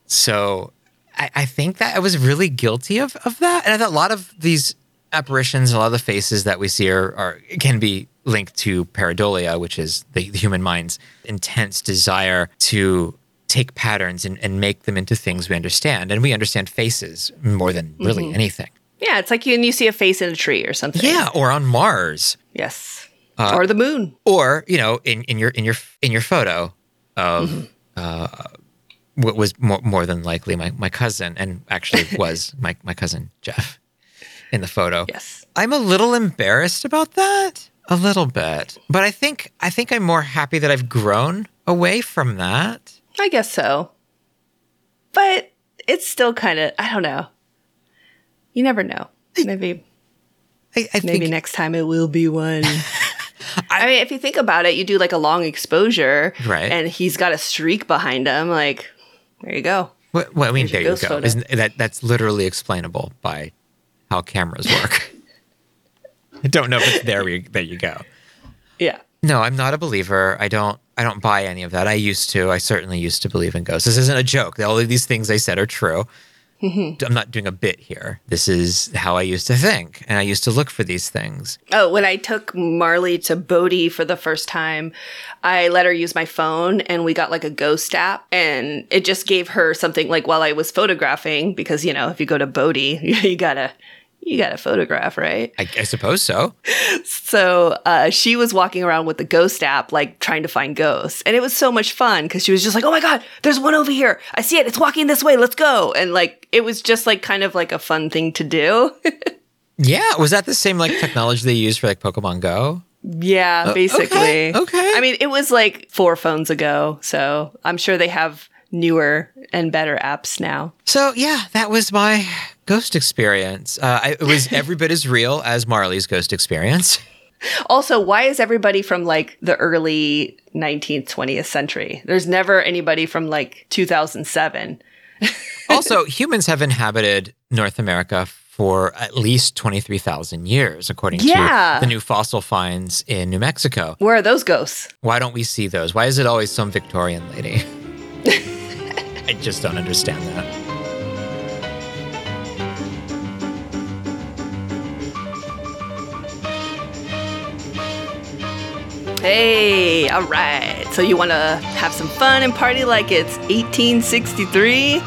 So I, I think that I was really guilty of, of that. And I thought a lot of these apparitions, a lot of the faces that we see are, are can be linked to pareidolia, which is the, the human mind's intense desire to take patterns and, and make them into things we understand. And we understand faces more than really Mhm. anything. Yeah, it's like when you see a face in a tree or something. Yeah, or on Mars. Yes. Uh, or the moon. or you know in, in your in your in your photo of Mm-hmm. uh, what was more, more than likely my, my cousin and actually <laughs> was my, my cousin jeff in the photo yes i'm a little embarrassed about that a little bit but i think i think i'm more happy that i've grown away from that I guess so. But it's still kind of, I don't know. You never know. Maybe I, I maybe next time it will be one. <laughs> I, mean, if you think about it, you do like a long exposure, Right. And he's got a streak behind him. Like, there you go. well, well i mean there you go. That that's literally explainable by how cameras work <laughs> i don't know if it's there we, there you go Yeah. No, I'm not a believer. I don't I don't buy any of that. I used to. I certainly used to believe in ghosts. This isn't a joke. All of these things I said are true. Mm-hmm. I'm not doing a bit here. This is how I used to think, and I used to look for these things. Oh, when I took Marley to Bodie for the first time, I let her use my phone and we got like a ghost app and it just gave her something like while I was photographing because you know, if you go to Bodie, <laughs> you gotta you got a photograph, right? I, I suppose so. So uh, she was walking around with the ghost app, like trying to find ghosts. And it was so much fun because she was just like, oh my God, there's one over here. I see it. It's walking this way. Let's go. And like, it was just like kind of like a fun thing to do. <laughs> Yeah, was that the same like technology they use for like Pokemon Go? yeah, Uh, okay, basically. okay. I mean, it was like four phones ago. So I'm sure they have newer and better apps now. So yeah, that was my ghost experience. Uh, I, it was every bit as real as Marley's ghost experience. <laughs> Also, why is everybody from like the early 19th, 20th century? There's never anybody from like 2007. <laughs> also, humans have inhabited North America for at least 23,000 years, according Yeah. to the new fossil finds in New Mexico. Where are those ghosts? Why don't we see those? Why is it always some Victorian lady? <laughs> I just don't understand that. Hey, all right. So you want to have some fun and party like it's 1863?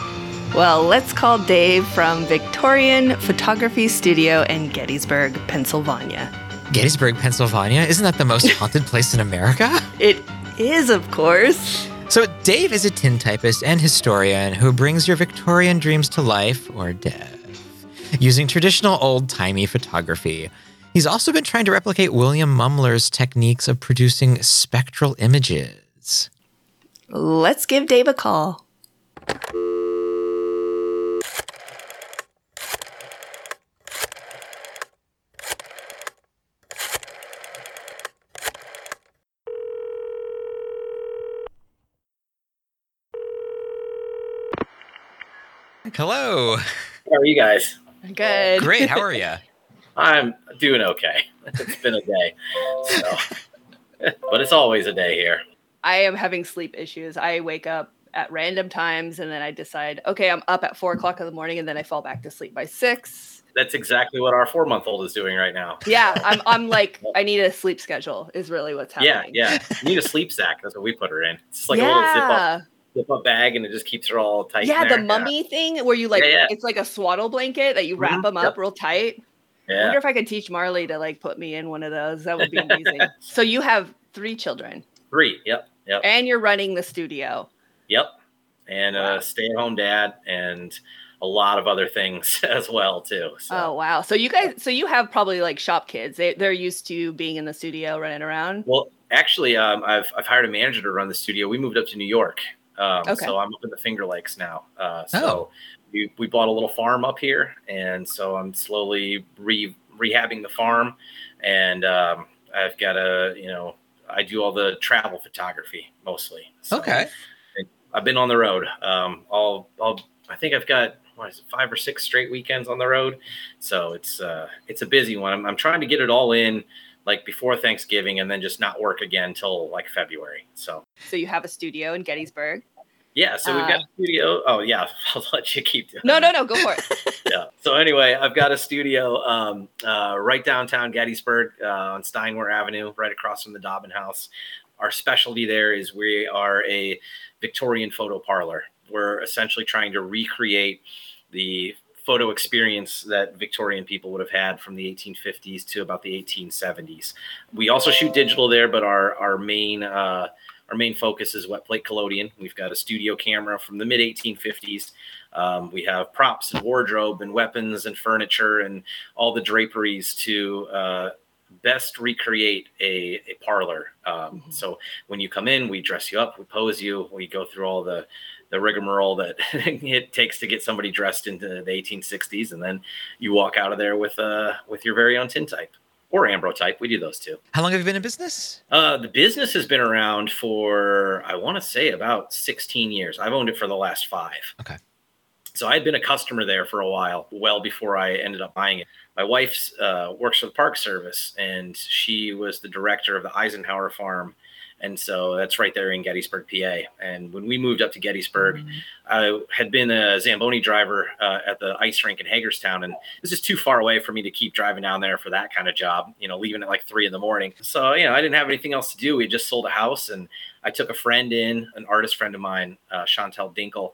Well, let's call Dave from Victorian Photography Studio in Gettysburg, Pennsylvania. Gettysburg, Pennsylvania? Isn't that the most <laughs> haunted place in America? It is, of course. So, Dave is a tintypist and historian who brings your Victorian dreams to life or death using traditional old timey photography. He's also been trying to replicate William Mumler's techniques of producing spectral images. Let's give Dave a call. Hello. How are you guys? Good. Great. How are you? I'm doing okay. <laughs> It's been a day, so <laughs> but it's always a day here. I am having sleep issues. I wake up at random times and then I decide, okay, I'm up at four o'clock in the morning and then I fall back to sleep by six. That's exactly what our four month old is doing right now. Yeah, I'm, I'm <laughs> like, I need a sleep schedule, is really what's happening. yeah. You need a sleep sack. That's what we put her in. It's like a little zip up, zip up bag, and it just keeps her all tight. Yeah, the mummy thing where you like, Yeah, yeah. it's like a swaddle blanket that you wrap Mhm, them up yep. real tight. I wonder if I could teach Marley to like put me in one of those. That would be amazing. <laughs> so you have three children Three. Yep. Yep. and you're running the studio. Yep. and a stay-at-home dad, and a lot of other things <laughs> as well too. So Oh wow! So you guys, so you have probably like shop kids. They they're used to being in the studio, running around. well, actually, um, I've I've hired a manager to run the studio. We moved up to New York, um, Okay. so I'm up in the Finger Lakes now. Uh, so Oh. We we bought a little farm up here, and so I'm slowly re rehabbing the farm, and um, I've got a you know I do all the travel photography mostly. So Okay. I've been on the road. Um, all, all I think I've got what is it, five or six straight weekends on the road. So it's uh, it's a busy one. I'm, I'm trying to get it all in like before Thanksgiving, and then just not work again till like February. So So you have a studio in Gettysburg. Yeah, so we've got a studio. Oh yeah, <laughs> I'll let you keep doing. No, no, no, go for it. <laughs> yeah. So anyway, I've got a studio um, uh, right downtown Gettysburg uh, on Steinwehr Avenue, right across from the Dobbin House. Our specialty there is we are a Victorian photo parlor. We're essentially trying to recreate the photo experience that Victorian people would have had from the 1850s to about the 1870s. We also shoot digital there, but our our main uh, our main focus is wet plate collodion. We've got a studio camera from the mid 1850s. Um, we have props and wardrobe and weapons and furniture and all the draperies to uh, best recreate a, a parlor. Um, So when you come in, we dress you up, we pose you, we go through all the the rigmarole that <laughs> it takes to get somebody dressed into the 1860s, and then you walk out of there with uh with your very own tintype or ambrotype. We do those too. How long have you been in business? Uh, the business has been around for I want to say about 16 years. I've owned it for the last five. Okay. So I had been a customer there for a while, well before I ended up buying it. My wife uh, works for the Park Service, and she was the director of the Eisenhower Farm, and so that's right there in Gettysburg, PA. And when we moved up to Gettysburg, I had been a Zamboni driver uh, at the ice rink in Hagerstown, and it was just too far away for me to keep driving down there for that kind of job. You know, leaving at like three in the morning. So you know, I didn't have anything else to do. We had just sold a house, and I took a friend in, an artist friend of mine, uh, Chantel Dinkle.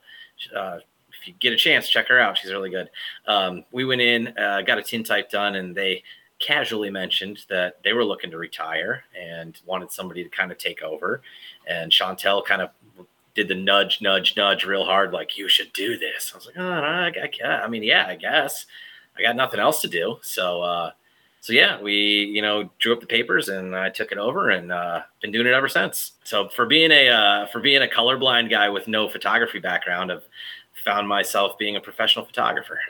Uh, if you get a chance, check her out. She's really good. Um, we went in, uh, got a tintype done, and they casually mentioned that they were looking to retire and wanted somebody to kind of take over. And Chantel kind of did the nudge, nudge, nudge real hard, like you should do this. I was like, oh, I, I, I mean, yeah, I guess I got nothing else to do. So, uh, so yeah, we you know drew up the papers and I took it over and uh, been doing it ever since. So for being a uh, for being a colorblind guy with no photography background, I've found myself being a professional photographer. <laughs>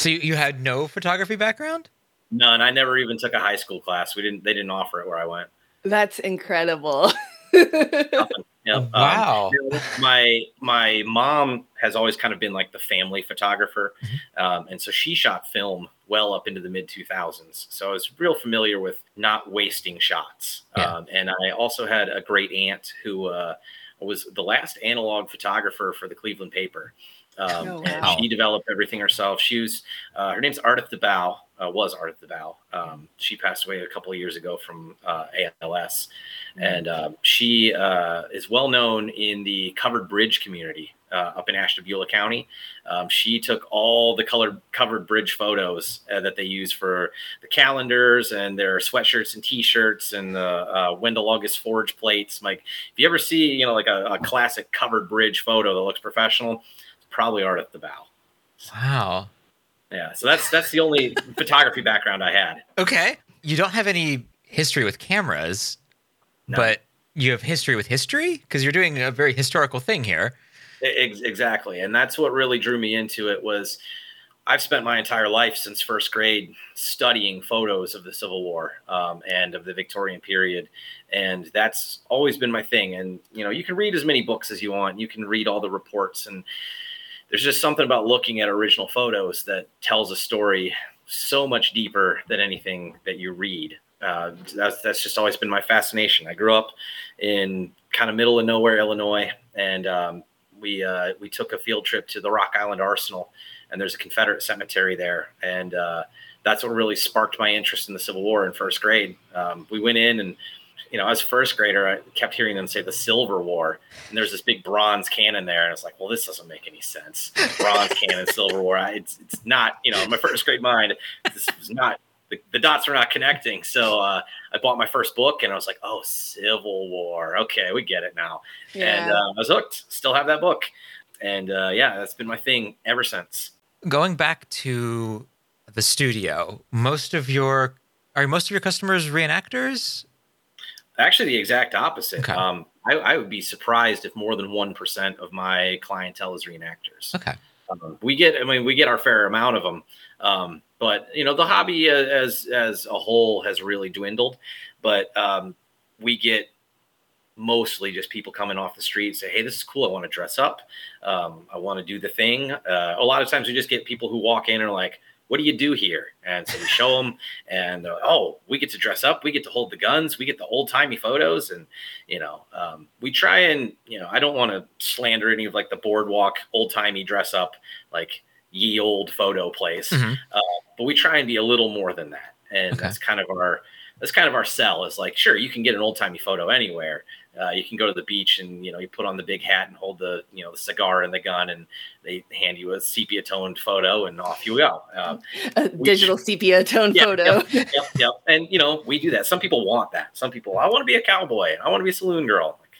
So you, you had no photography background? None. I never even took a high school class. We didn't. They didn't offer it where I went. That's incredible. <laughs> Yeah. um, Wow. you know, my my mom has always kind of been like the family photographer, um, and so she shot film well up into the mid 2000s. So I was real familiar with not wasting shots. Um, and I also had a great aunt who uh, was the last analog photographer for the Cleveland paper. Um, Oh, and she developed everything herself. She was uh, her name's Ardith DeBow, uh, was Ardith DeBow. Um, she passed away a couple of years ago from uh, ALS, and um, she uh, is well known in the covered bridge community uh, up in Ashtabula County. Um, she took all the colored covered bridge photos uh, that they use for the calendars and their sweatshirts and T-shirts and the uh, Wendell August Forge plates. Like if you ever see, you know, like a, a classic covered bridge photo that looks professional, it's probably Ardith DeBow. Wow. Yeah, so that's that's the only <laughs> photography background I had. Okay. You don't have any history with cameras, but you have history with history because you're doing a very historical thing here. Exactly, and that's what really drew me into it. Was I've spent my entire life since first grade studying photos of the Civil War um, and of the Victorian period, and that's always been my thing. And you know, you can read as many books as you want. You can read all the reports, and there's just something about looking at original photos that tells a story so much deeper than anything that you read. Uh, that's that's just always been my fascination. I grew up in kind of middle of nowhere, Illinois, and um, we uh, we took a field trip to the Rock Island Arsenal, and there's a Confederate cemetery there, and uh, that's what really sparked my interest in the Civil War in first grade. Um, we went in and you know, as a first grader, I kept hearing them say the Silver War, and there's this big bronze cannon there, and I was like, well, this doesn't make any sense. Bronze cannon, <laughs> Silver War. I, it's it's not, you know, in my first grade mind, this was not. The, the dots were not connecting, so uh, I bought my first book, and I was like, "Oh, Civil War. Okay, we get it now." And Yeah. uh, I was hooked. Still have that book. and uh, yeah, that's been my thing ever since. Going back to the studio, most of your are most of your customers reenactors? Actually, the exact opposite. Okay. Um, I, I would be surprised if more than one percent of my clientele is reenactors. Okay. Um, we get, I mean, we get our fair amount of them, um, but you know, the hobby uh, as as a whole has really dwindled. But um, we get mostly just people coming off the street say, "Hey, this is cool. I want to dress up. Um, I want to do the thing." Uh, a lot of times, we just get people who walk in and are like, "What do you do here?" And so we show them, and uh, oh, we get to dress up. We get to hold the guns. We get the old timey photos, and you know, um, we try and you know, I don't want to slander any of like the boardwalk old timey dress up like ye old photo place, Mhm. uh, but we try and be a little more than that, and Okay. that's kind of our that's kind of our sell is like sure you can get an old timey photo anywhere. Uh, you can go to the beach and you know you put on the big hat and hold the you know the cigar and the gun and they hand you a sepia toned photo and off you go. Uh, <laughs> A digital sepia tone yeah, photo. <laughs> Yep, yep, yep. And you know, we do that. Some people want that. Some people, I want to be a cowboy. I want to be a saloon girl. Like,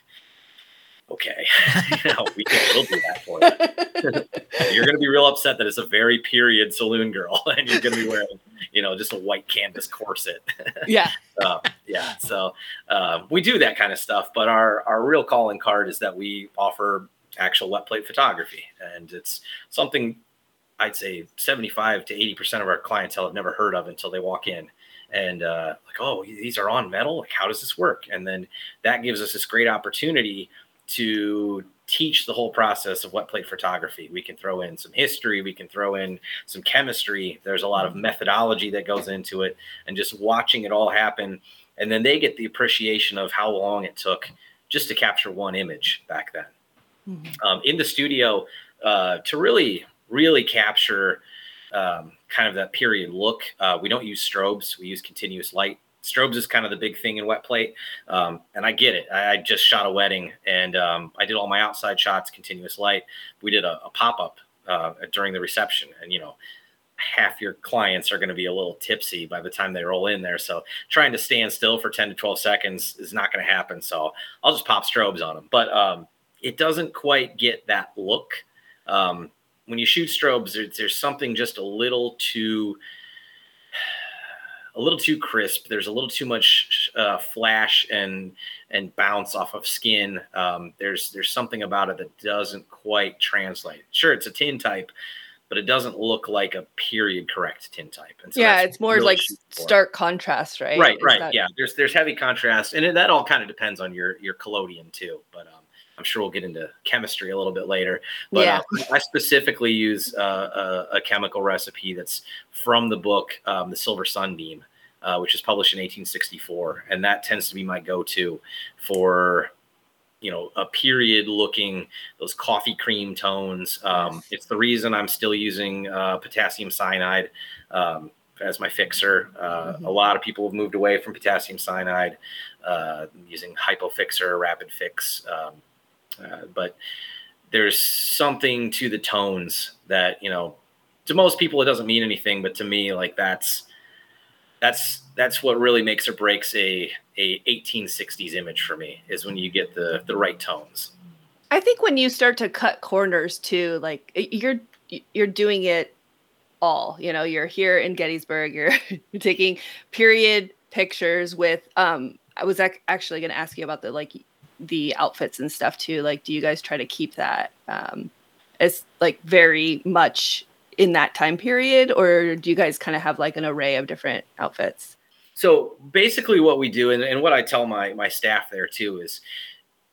okay, <laughs> you know, we can, we'll do that for you. you're going to be real upset that it's a very period saloon girl, and you're going to be wearing, you know, just a white canvas corset. <laughs> yeah. uh, yeah. So uh, we do that kind of stuff, but our our real calling card is that we offer actual wet plate photography, and it's something I'd say 75 to 80 percent of our clientele have never heard of until they walk in. And uh, like, oh, these are on metal. Like, how does this work? And then that gives us this great opportunity to teach the whole process of wet plate photography. We can throw in some history, we can throw in some chemistry. There's a lot of methodology that goes into it, and just watching it all happen. And then they get the appreciation of how long it took just to capture one image back then. Um, in the studio, uh, to really, really capture um, kind of that period look, uh, we don't use strobes, we use continuous light strobes is kind of the big thing in wet plate um, and i get it. I, I just shot a wedding and um, i did all my outside shots continuous light. We did a, a pop-up uh, during the reception and you know half your clients are going to be a little tipsy by the time they roll in there so trying to stand still for 10 to 12 seconds is not going to happen so i'll just pop strobes on them but um, it doesn't quite get that look. Um, when you shoot strobes there's, there's something just a little too a little too crisp. There's a little too much uh, flash and and bounce off of skin. Um, there's there's something about it that doesn't quite translate. Sure, it's a tin type, but it doesn't look like a period correct tin type. And so yeah, it's more really like stark contrast, right? Right, right. that- Yeah, there's there's heavy contrast, and it, that all kind of depends on your your collodion too. But um, I'm sure we'll get into chemistry a little bit later. But Yeah. uh, I specifically use uh, a, a chemical recipe that's from the book um, The Silver Sunbeam, uh, which is published in 1864, and that tends to be my go-to for you know a period looking those coffee cream tones um, it's the reason i'm still using uh, potassium cyanide um, as my fixer uh, a lot of people have moved away from potassium cyanide uh, using hypofixer rapid fix um, uh, but there's something to the tones that you know to most people it doesn't mean anything but to me like that's that's that's what really makes or breaks a a 1860s image for me is when you get the the right tones I think when you start to cut corners too, like you're you're doing it all. You know, you're here in Gettysburg. You're, <laughs> taking period pictures with. Um, I was ac- actually going to ask you about the like the outfits and stuff too. Like, do you guys try to keep that um, as like very much in that time period, or do you guys kind of have like an array of different outfits? So basically, what we do, and, and what I tell my my staff there too, is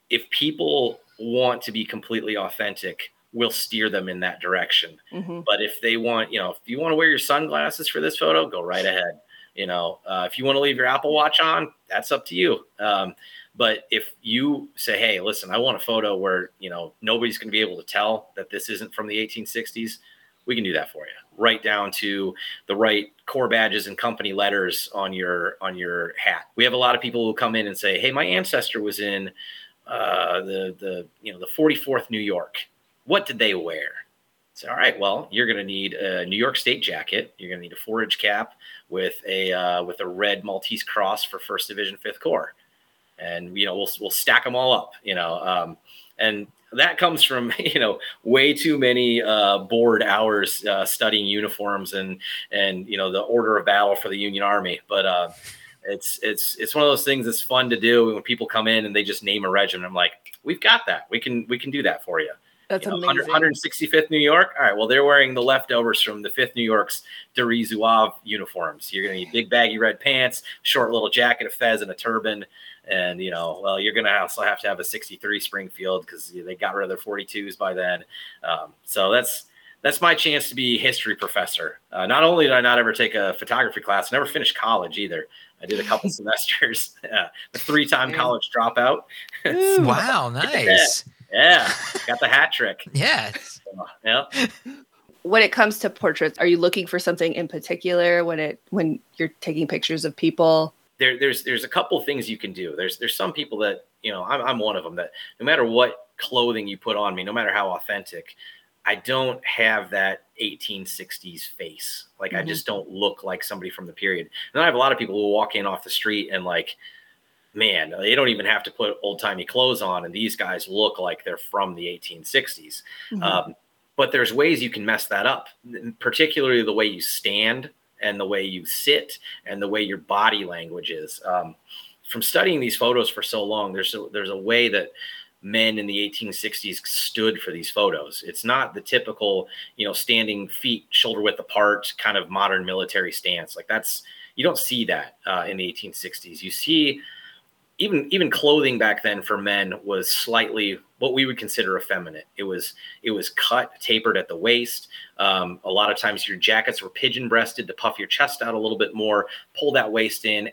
if people want to be completely authentic, we'll steer them in that direction. Mhm. But if they want, you know, if you want to wear your sunglasses for this photo, go right ahead. You know, uh, if you want to leave your Apple Watch on, that's up to you. Um, but if you say, "Hey, listen, I want a photo where you know nobody's going to be able to tell that this isn't from the 1860s," we can do that for you, right down to the right corps badges and company letters on your on your hat. We have a lot of people who come in and say, "Hey, my ancestor was in uh, the the you know the 44th New York. What did they wear?" So, all right, well, you're going to need a New York State jacket. You're going to need a forage cap with a uh, with a red Maltese cross for First Division, Fifth Corps, and you know we'll we'll stack them all up. You know, um, and that comes from <laughs> you know way too many uh, bored hours uh, studying uniforms and and you know the order of battle for the Union Army. But uh, it's it's it's one of those things that's fun to do when people come in and they just name a regiment. I'm like, we've got that. We can we can do that for you. That's You know, amazing. 100 165th New York. All right. Well, they're wearing the leftovers from the 5th New York's Duryée Zouave uniforms. You're going to need big baggy red pants, short little jacket, a fez, and a turban. And, you know, well, you're going to also have to have a 63 Springfield because they got rid of their 42s by then. Um, so that's that's my chance to be history professor. Uh, not only did I not ever take a photography class, I never finished college either. I did a couple <laughs> semesters, <laughs> uh, a three-time college dropout. <laughs> Wow, nice. Yeah, got the hat trick. Yeah. Yeah. when it comes to portraits, are you looking for something in particular when it when you're taking pictures of people? There, there's there's a couple things you can do. There's there's some people that you know I'm I'm one of them that no matter what clothing you put on me, no matter how authentic, I don't have that 1860s face. Like I Mhm. just don't look like somebody from the period. And I have a lot of people who walk in off the street and like, man, they don't even have to put old timey clothes on, and these guys look like they're from the 1860s. Mhm. Um, but there's ways you can mess that up, particularly the way you stand and the way you sit and the way your body language is. Um, from studying these photos for so long, there's a, there's a way that men in the 1860s stood for these photos. It's not the typical, you know, standing feet shoulder width apart kind of modern military stance. Like that's you don't see that uh, in the 1860s. You see even even clothing back then for men was slightly what we would consider effeminate. It was it was cut, tapered at the waist. Um, a lot of times your jackets were pigeon breasted to puff your chest out a little bit more, pull that waist in,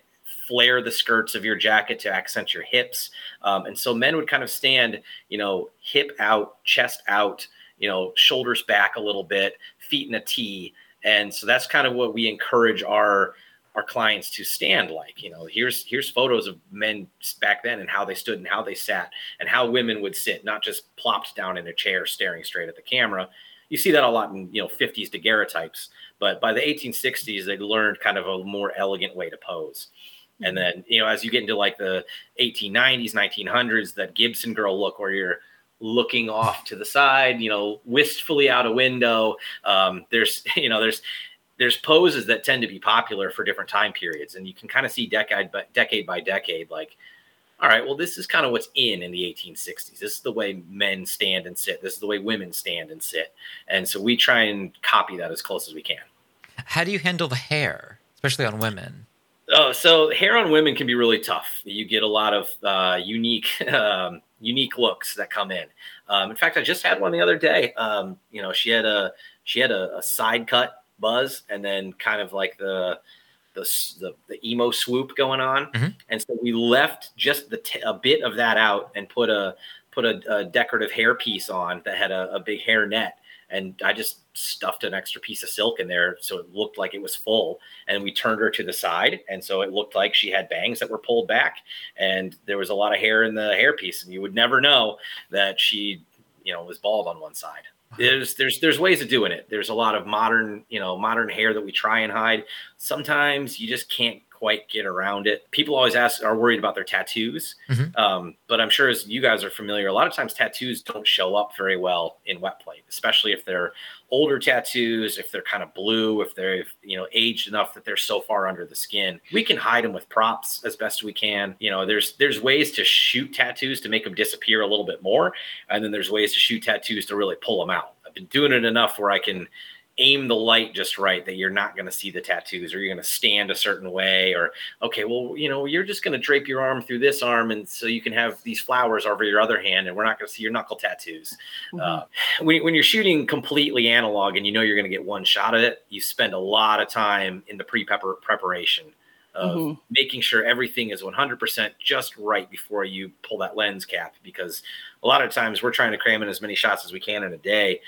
flare the skirts of your jacket to accent your hips. Um, and so men would kind of stand, you know, hip out, chest out, you know, shoulders back a little bit, feet in a T. And so that's kind of what we encourage our our clients to stand like you know here's here's photos of men back then and how they stood and how they sat and how women would sit not just plopped down in a chair staring straight at the camera. You see that a lot in you know 50s daguerreotypes but by the 1860s they learned kind of a more elegant way to pose. And then you know as you get into like the 1890s 1900s that gibson girl look where you're looking off to the side you know wistfully out a window um, there's <laughs> you know there's there's poses that tend to be popular for different time periods and you can kind of see decade by decade by decade like all right well this is kind of what's in in the 1860s this is the way men stand and sit this is the way women stand and sit and so we try and copy that as close as we can How do you handle the hair, especially on women? Oh, so hair on women can be really tough. You get a lot of uh, unique, <laughs> um, unique looks that come in. Um, in fact, I just had one the other day. Um, you know, she had a she had a, a side cut buzz, and then kind of like the the the, the emo swoop going on. Mm-hmm. And so we left just the t- a bit of that out and put a put a, a decorative hair piece on that had a, a big hair net. And I just stuffed an extra piece of silk in there so it looked like it was full. And we turned her to the side. And so it looked like she had bangs that were pulled back. And there was a lot of hair in the hairpiece. And you would never know that she, you know, was bald on one side. There's there's there's ways of doing it. There's a lot of modern, you know, modern hair that we try and hide. Sometimes you just can't quite get around it. People always ask are worried about their tattoos. Um, but I'm sure as you guys are familiar, a lot of times tattoos don't show up very well in wet plate, especially if they're older tattoos, if they're kind of blue, if they're you know aged enough that they're so far under the skin. We can hide them with props as best we can. You know, there's there's ways to shoot tattoos to make them disappear a little bit more, and then there's ways to shoot tattoos to really pull them out. I've been doing it enough where I can aim the light just right that you're not going to see the tattoos or you're going to stand a certain way or okay well you know you're just going to drape your arm through this arm and so you can have these flowers over your other hand and we're not going to see your knuckle tattoos. Uh, when, when you're shooting completely analog and you know you're going to get one shot of it you spend a lot of time in the pre-pepper preparation of Mhm. making sure everything is 100% just right before you pull that lens cap because a lot of times we're trying to cram in as many shots as we can in a day.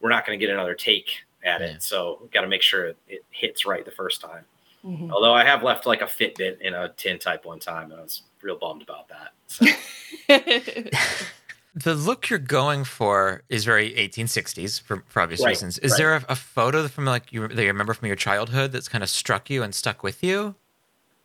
We're not going to get another take at it so we've got to make sure it, it hits right the first time Mhm. although i have left like a fitbit in a tin type one time and i was real bummed about that so <laughs> The look you're going for is very 1860s for, for obvious Right, reasons. Is right. there a, a photo from like you that you remember from your childhood that's kind of struck you and stuck with you?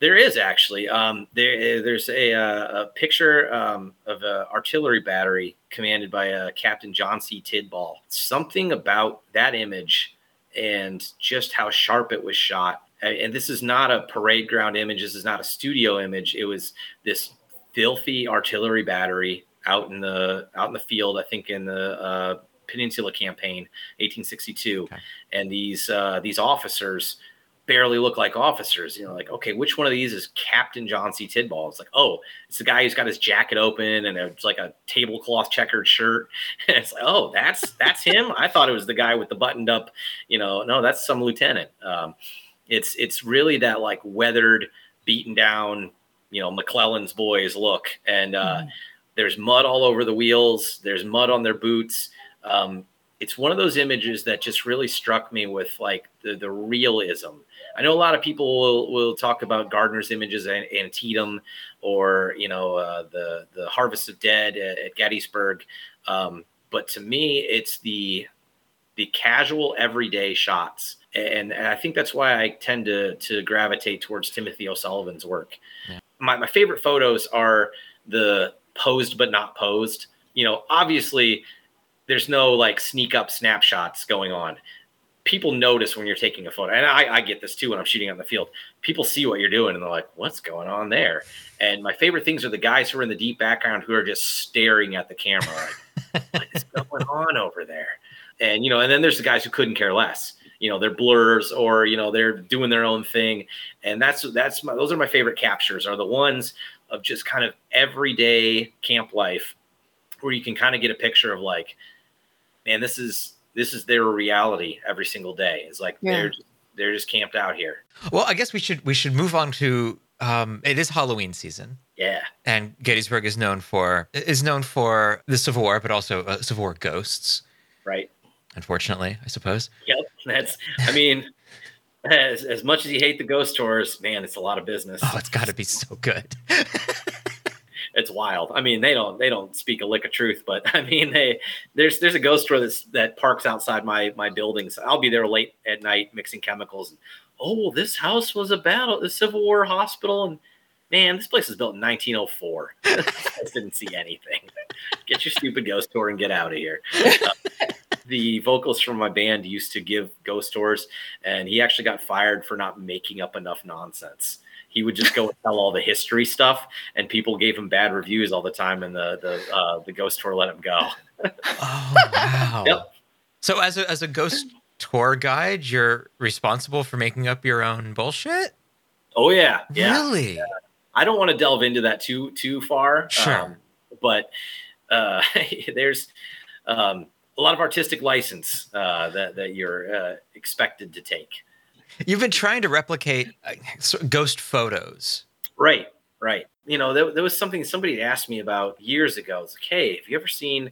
There is actually. Um, there, there's a, uh, a picture um, of an artillery battery commanded by uh, Captain John C. Tidball. Something about that image and just how sharp it was shot. And, and this is not a parade ground image. This is not a studio image. It was this filthy artillery battery out in the out in the field. I think in the uh, Peninsula Campaign, 1862, okay. and these uh, these officers barely look like officers. You know, like okay, which one of these is Captain John C. Tidball? It's like, oh, it's the guy who's got his jacket open and it's like a tablecloth checkered shirt. <laughs> And it's like, oh, that's that's him. I thought it was the guy with the buttoned up. You know, no, that's some lieutenant. Um, it's it's really that like weathered, beaten down, you know, McClellan's boys look, and uh, mm. there's mud all over the wheels. There's mud on their boots. Um, it's one of those images that just really struck me with like the, the realism. I know a lot of people will, will talk about Gardner's images and Antietam or, you know, uh, the, the harvest of dead at, at Gettysburg. Um, but to me, it's the, the casual everyday shots. And, and I think that's why I tend to, to gravitate towards Timothy O'Sullivan's work. Yeah. My, my favorite photos are the posed, but not posed, you know, obviously there's no like sneak up snapshots going on. People notice when you're taking a photo, and I, I get this too when I'm shooting on the field. People see what you're doing, and they're like, "What's going on there?" And my favorite things are the guys who are in the deep background who are just staring at the camera, like, <laughs> "What is going on over there?" And you know, and then there's the guys who couldn't care less. You know, they're blurs or you know they're doing their own thing, and that's that's my, those are my favorite captures. Are the ones of just kind of everyday camp life, where you can kind of get a picture of like man, this is this is their reality every single day. It's like yeah. they're just, they're just camped out here. Well, I guess we should we should move on to um, it is Halloween season. Yeah, and Gettysburg is known for is known for the Civil War, but also uh, Civil War ghosts. Right. Unfortunately, I suppose. Yep. <laughs> That's. I mean. as, as much as you hate the ghost tours, man, it's a lot of business. Oh, it's got to be so good. <laughs> it's wild. I mean, they don't they don't speak a lick of truth, but <laughs> I mean, they there's there's a ghost store that's that parks outside my my building. So I'll be there late at night mixing chemicals. And, oh, this house was a battle, the Civil War hospital, and man, this place was built in 1904. <laughs> I didn't see anything. <laughs> Get your stupid ghost tour and get out of here. Uh, the vocalist from my band used to give ghost tours, and he actually got fired for not making up enough nonsense he would just go and tell all the history stuff, and people gave him bad reviews all the time, and the the uh, the ghost tour let him go. oh <laughs> wow! Yep. So as a as a ghost tour guide, you're responsible for making up your own bullshit. Oh yeah, yeah. Really? Yeah. I don't want to delve into that too too far. Sure. Um, but uh, <laughs> there's um, a lot of artistic license uh, that that you're uh, expected to take. You've been trying to replicate uh, ghost photos. Right, right. You know, there, there was something somebody asked me about years ago. It's like, hey, have you ever seen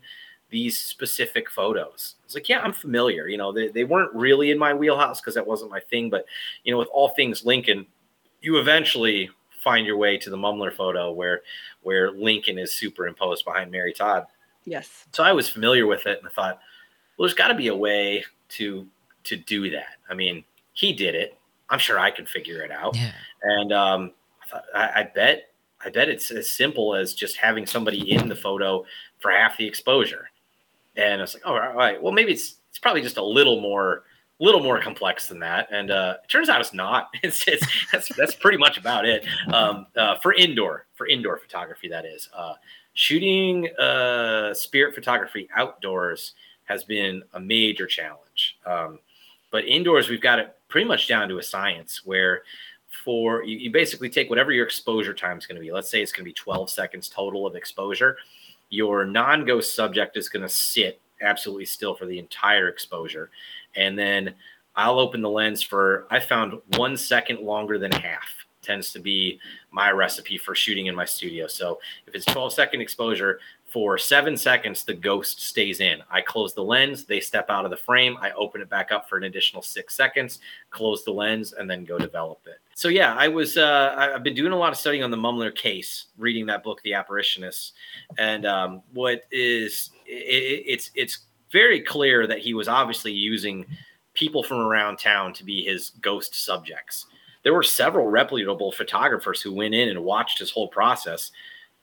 these specific photos? I was like, yeah, I'm familiar. You know, they, they weren't really in my wheelhouse because that wasn't my thing. But, you know, with all things Lincoln, you eventually find your way to the Mumler photo where where Lincoln is superimposed behind Mary Todd. Yes. So I was familiar with it and I thought, well, there's got to be a way to to do that. I mean, he did it. I'm sure I can figure it out. Yeah. And um, I, I bet I bet it's as simple as just having somebody in the photo for half the exposure. And it's like, oh, all right, well, maybe it's it's probably just a little more little more complex than that. And uh, it turns out it's not. <laughs> It's, it's that's that's pretty much about it um, uh, for indoor for indoor photography. That is uh, shooting uh, spirit photography outdoors has been a major challenge. Um, but indoors, we've got it pretty much down to a science where for you, you basically take whatever your exposure time is going to be. Let's say it's going to be 12 seconds total of exposure. Your non ghost subject is going to sit absolutely still for the entire exposure. And then I'll open the lens for, I found one second longer than half tends to be my recipe for shooting in my studio. So if it's 12 second exposure, for seven seconds, the ghost stays in. I close the lens, they step out of the frame. I open it back up for an additional six seconds, close the lens, and then go develop it. So yeah, I was uh, I've been doing a lot of studying on the Mumler case, reading that book, The Apparitionists, and um, what is it, it's it's very clear that he was obviously using people from around town to be his ghost subjects there were several reputable photographers who went in and watched his whole process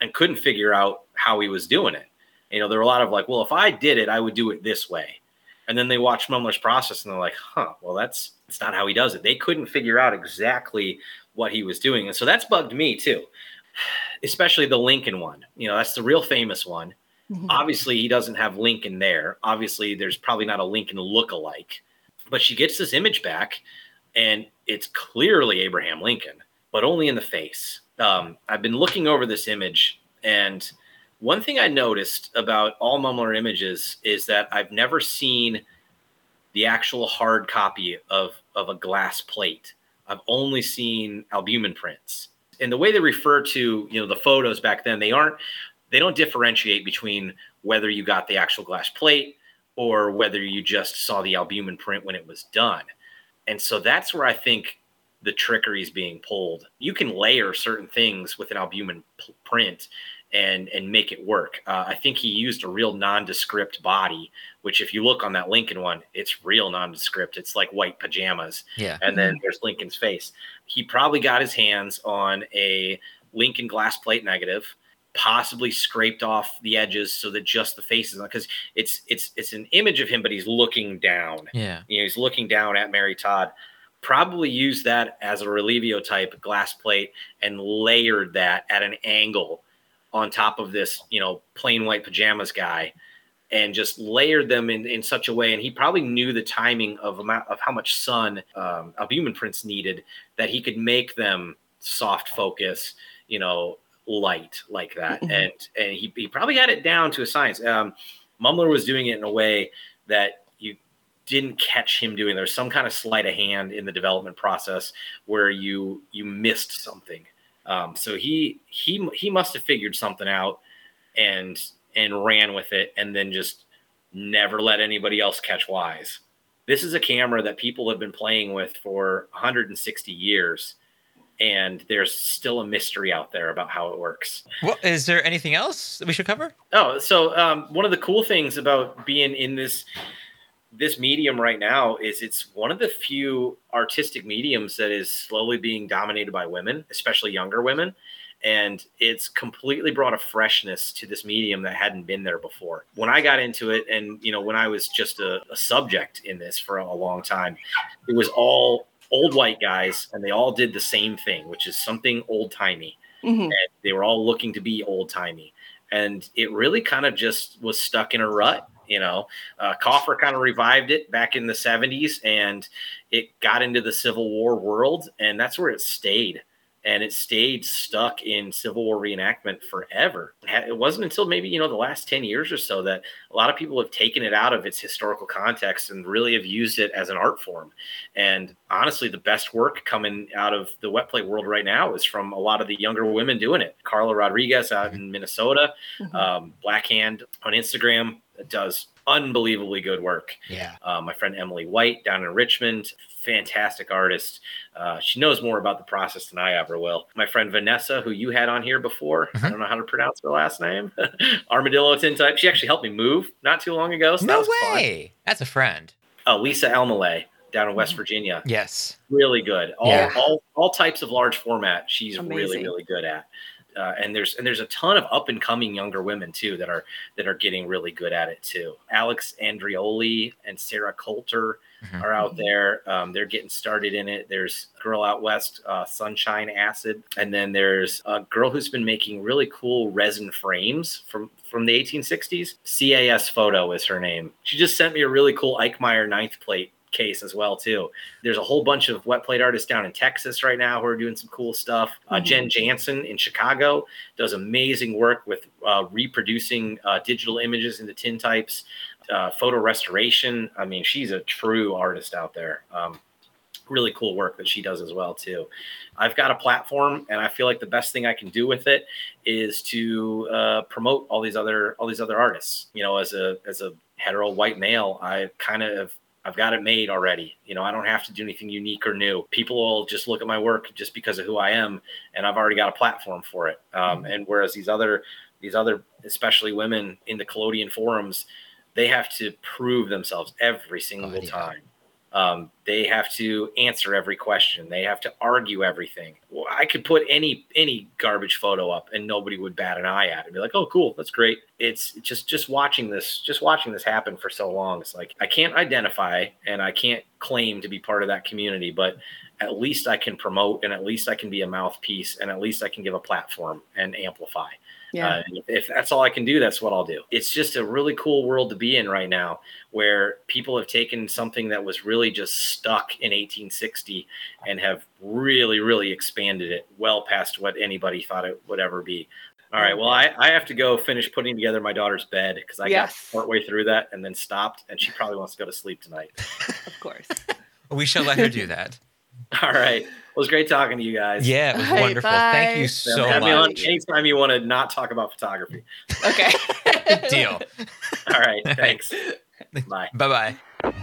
and couldn't figure out how he was doing it. You know, there were a lot of like, well, if I did it, I would do it this way. And then they watched Mumler's process and they're like, huh, well, that's that's not how he does it. They couldn't figure out exactly what he was doing. And so that's bugged me too, especially the Lincoln one. You know, that's the real famous one. Mm-hmm. Obviously, he doesn't have Lincoln there. Obviously, there's probably not a Lincoln look-alike. But she gets this image back, and it's clearly Abraham Lincoln, but only in the face. Um, I've been looking over this image, and one thing I noticed about all Mumler images is that I've never seen the actual hard copy of, of a glass plate. I've only seen albumen prints. And the way they refer to, you know, the photos back then, they aren't they don't differentiate between whether you got the actual glass plate or whether you just saw the albumen print when it was done. And so that's where I think the trickery is being pulled. You can layer certain things with an albumen p- print and and make it work. Uh, I think he used a real nondescript body, which if you look on that Lincoln one, it's real nondescript. It's like white pajamas. Yeah. And then there's Lincoln's face. He probably got his hands on a Lincoln glass plate negative possibly scraped off the edges so that just the face is because it's it's it's an image of him but he's looking down Yeah. you know he's looking down at mary todd probably used that as a relivio type glass plate and layered that at an angle on top of this you know plain white pajamas guy and just layered them in, in such a way. And he probably knew the timing of amount of how much sun um, albumen prints needed that he could make them soft focus you know light like that. Mhm. and and he, he probably had it down to a science. Um mumler was doing it in a way that didn't catch him doing there's some kind of sleight of hand in the development process where you you missed something. Um so he he he must have figured something out and and ran with it and then just never let anybody else catch wise. This is a camera that people have been playing with for 160 years and there's still a mystery out there about how it works. Well, is there anything else that we should cover? Oh, so um, one of the cool things about being in this this medium right now is it's one of the few artistic mediums that is slowly being dominated by women, especially younger women. And it's completely brought a freshness to this medium that hadn't been there before. When I got into it, and you know, when I was just a, a subject in this for a long time, it was all old white guys, and they all did the same thing, which is something old timey Mhm. and they were all looking to be old timey. And it really kind of just was stuck in a rut. You know, uh, Coffer kind of revived it back in the 70s and it got into the Civil War world, and that's where it stayed. And it stayed stuck in Civil War reenactment forever. It wasn't until maybe, you know, the last 10 years or so that a lot of people have taken it out of its historical context and really have used it as an art form. And honestly, the best work coming out of the wet plate world right now is from a lot of the younger women doing it. Carla Rodriguez out in Minnesota, um, Blackhand on Instagram does unbelievably good work. Yeah. Uh, my friend Emily White down in Richmond, fantastic artist. Uh, she knows more about the process than I ever will. My friend Vanessa, who you had on here before, I don't know how to pronounce her last name, <laughs> Armadillo Tintype. She actually helped me move not too long ago. So that No was fun. way. That's a friend. Oh, Lisa Elmaleh down in West Virginia. Yes. Really good. All, Yeah. all all types of large format. She's really really good at. Uh, and there's and there's a ton of up and coming younger women too that are that are getting really good at it too. Alex Andrioli and Sarah Coulter are out there. Um, they're getting started in it. There's girl out west, uh, Sunshine Acid, and then there's a girl who's been making really cool resin frames from from the 1860s. CAS Photo is her name. She just sent me a really cool Eichmeyer ninth plate case as well too. There's a whole bunch of wet plate artists down in Texas right now who are doing some cool stuff. Uh, Mhm. Jen Jansen in Chicago does amazing work with uh, reproducing uh, digital images into tin types, uh, photo restoration. I mean, she's a true artist out there. Um, really cool work that she does as well too. I've got a platform, and I feel like the best thing I can do with it is to uh, promote all these other all these other artists. You know, as a as a hetero white male, I kind of I've got it made already. You know, I don't have to do anything unique or new. People will just look at my work just because of who I am, and I've already got a platform for it. Um, and whereas these other these other, especially women in the collodion forums, they have to prove themselves every single time. Um, they have to answer every question. They have to argue everything. Well, I could put any any garbage photo up and nobody would bat an eye at it. Be like, "Oh, cool, that's great." It's just just watching this, just watching this happen for so long. It's like I can't identify and I can't claim to be part of that community, but at least I can promote and at least I can be a mouthpiece and at least I can give a platform and amplify. Yeah. Uh, if that's all I can do, that's what I'll do. It's just a really cool world to be in right now where people have taken something that was really just stuck in 1860 and have really, really expanded it well past what anybody thought it would ever be. All right. Well, I, I have to go finish putting together my daughter's bed because I Yes. got partway through that and then stopped, and she probably wants to go to sleep tonight. <laughs> Of course. We shall let her do that. <laughs> All right. Well, it was great talking to you guys. Yeah, it was <laughs> All right, wonderful. Thank you bye. so Have me on much. anytime you want to not talk about photography. Okay. <laughs> Deal. <laughs> All right. Thanks. Bye. Bye bye.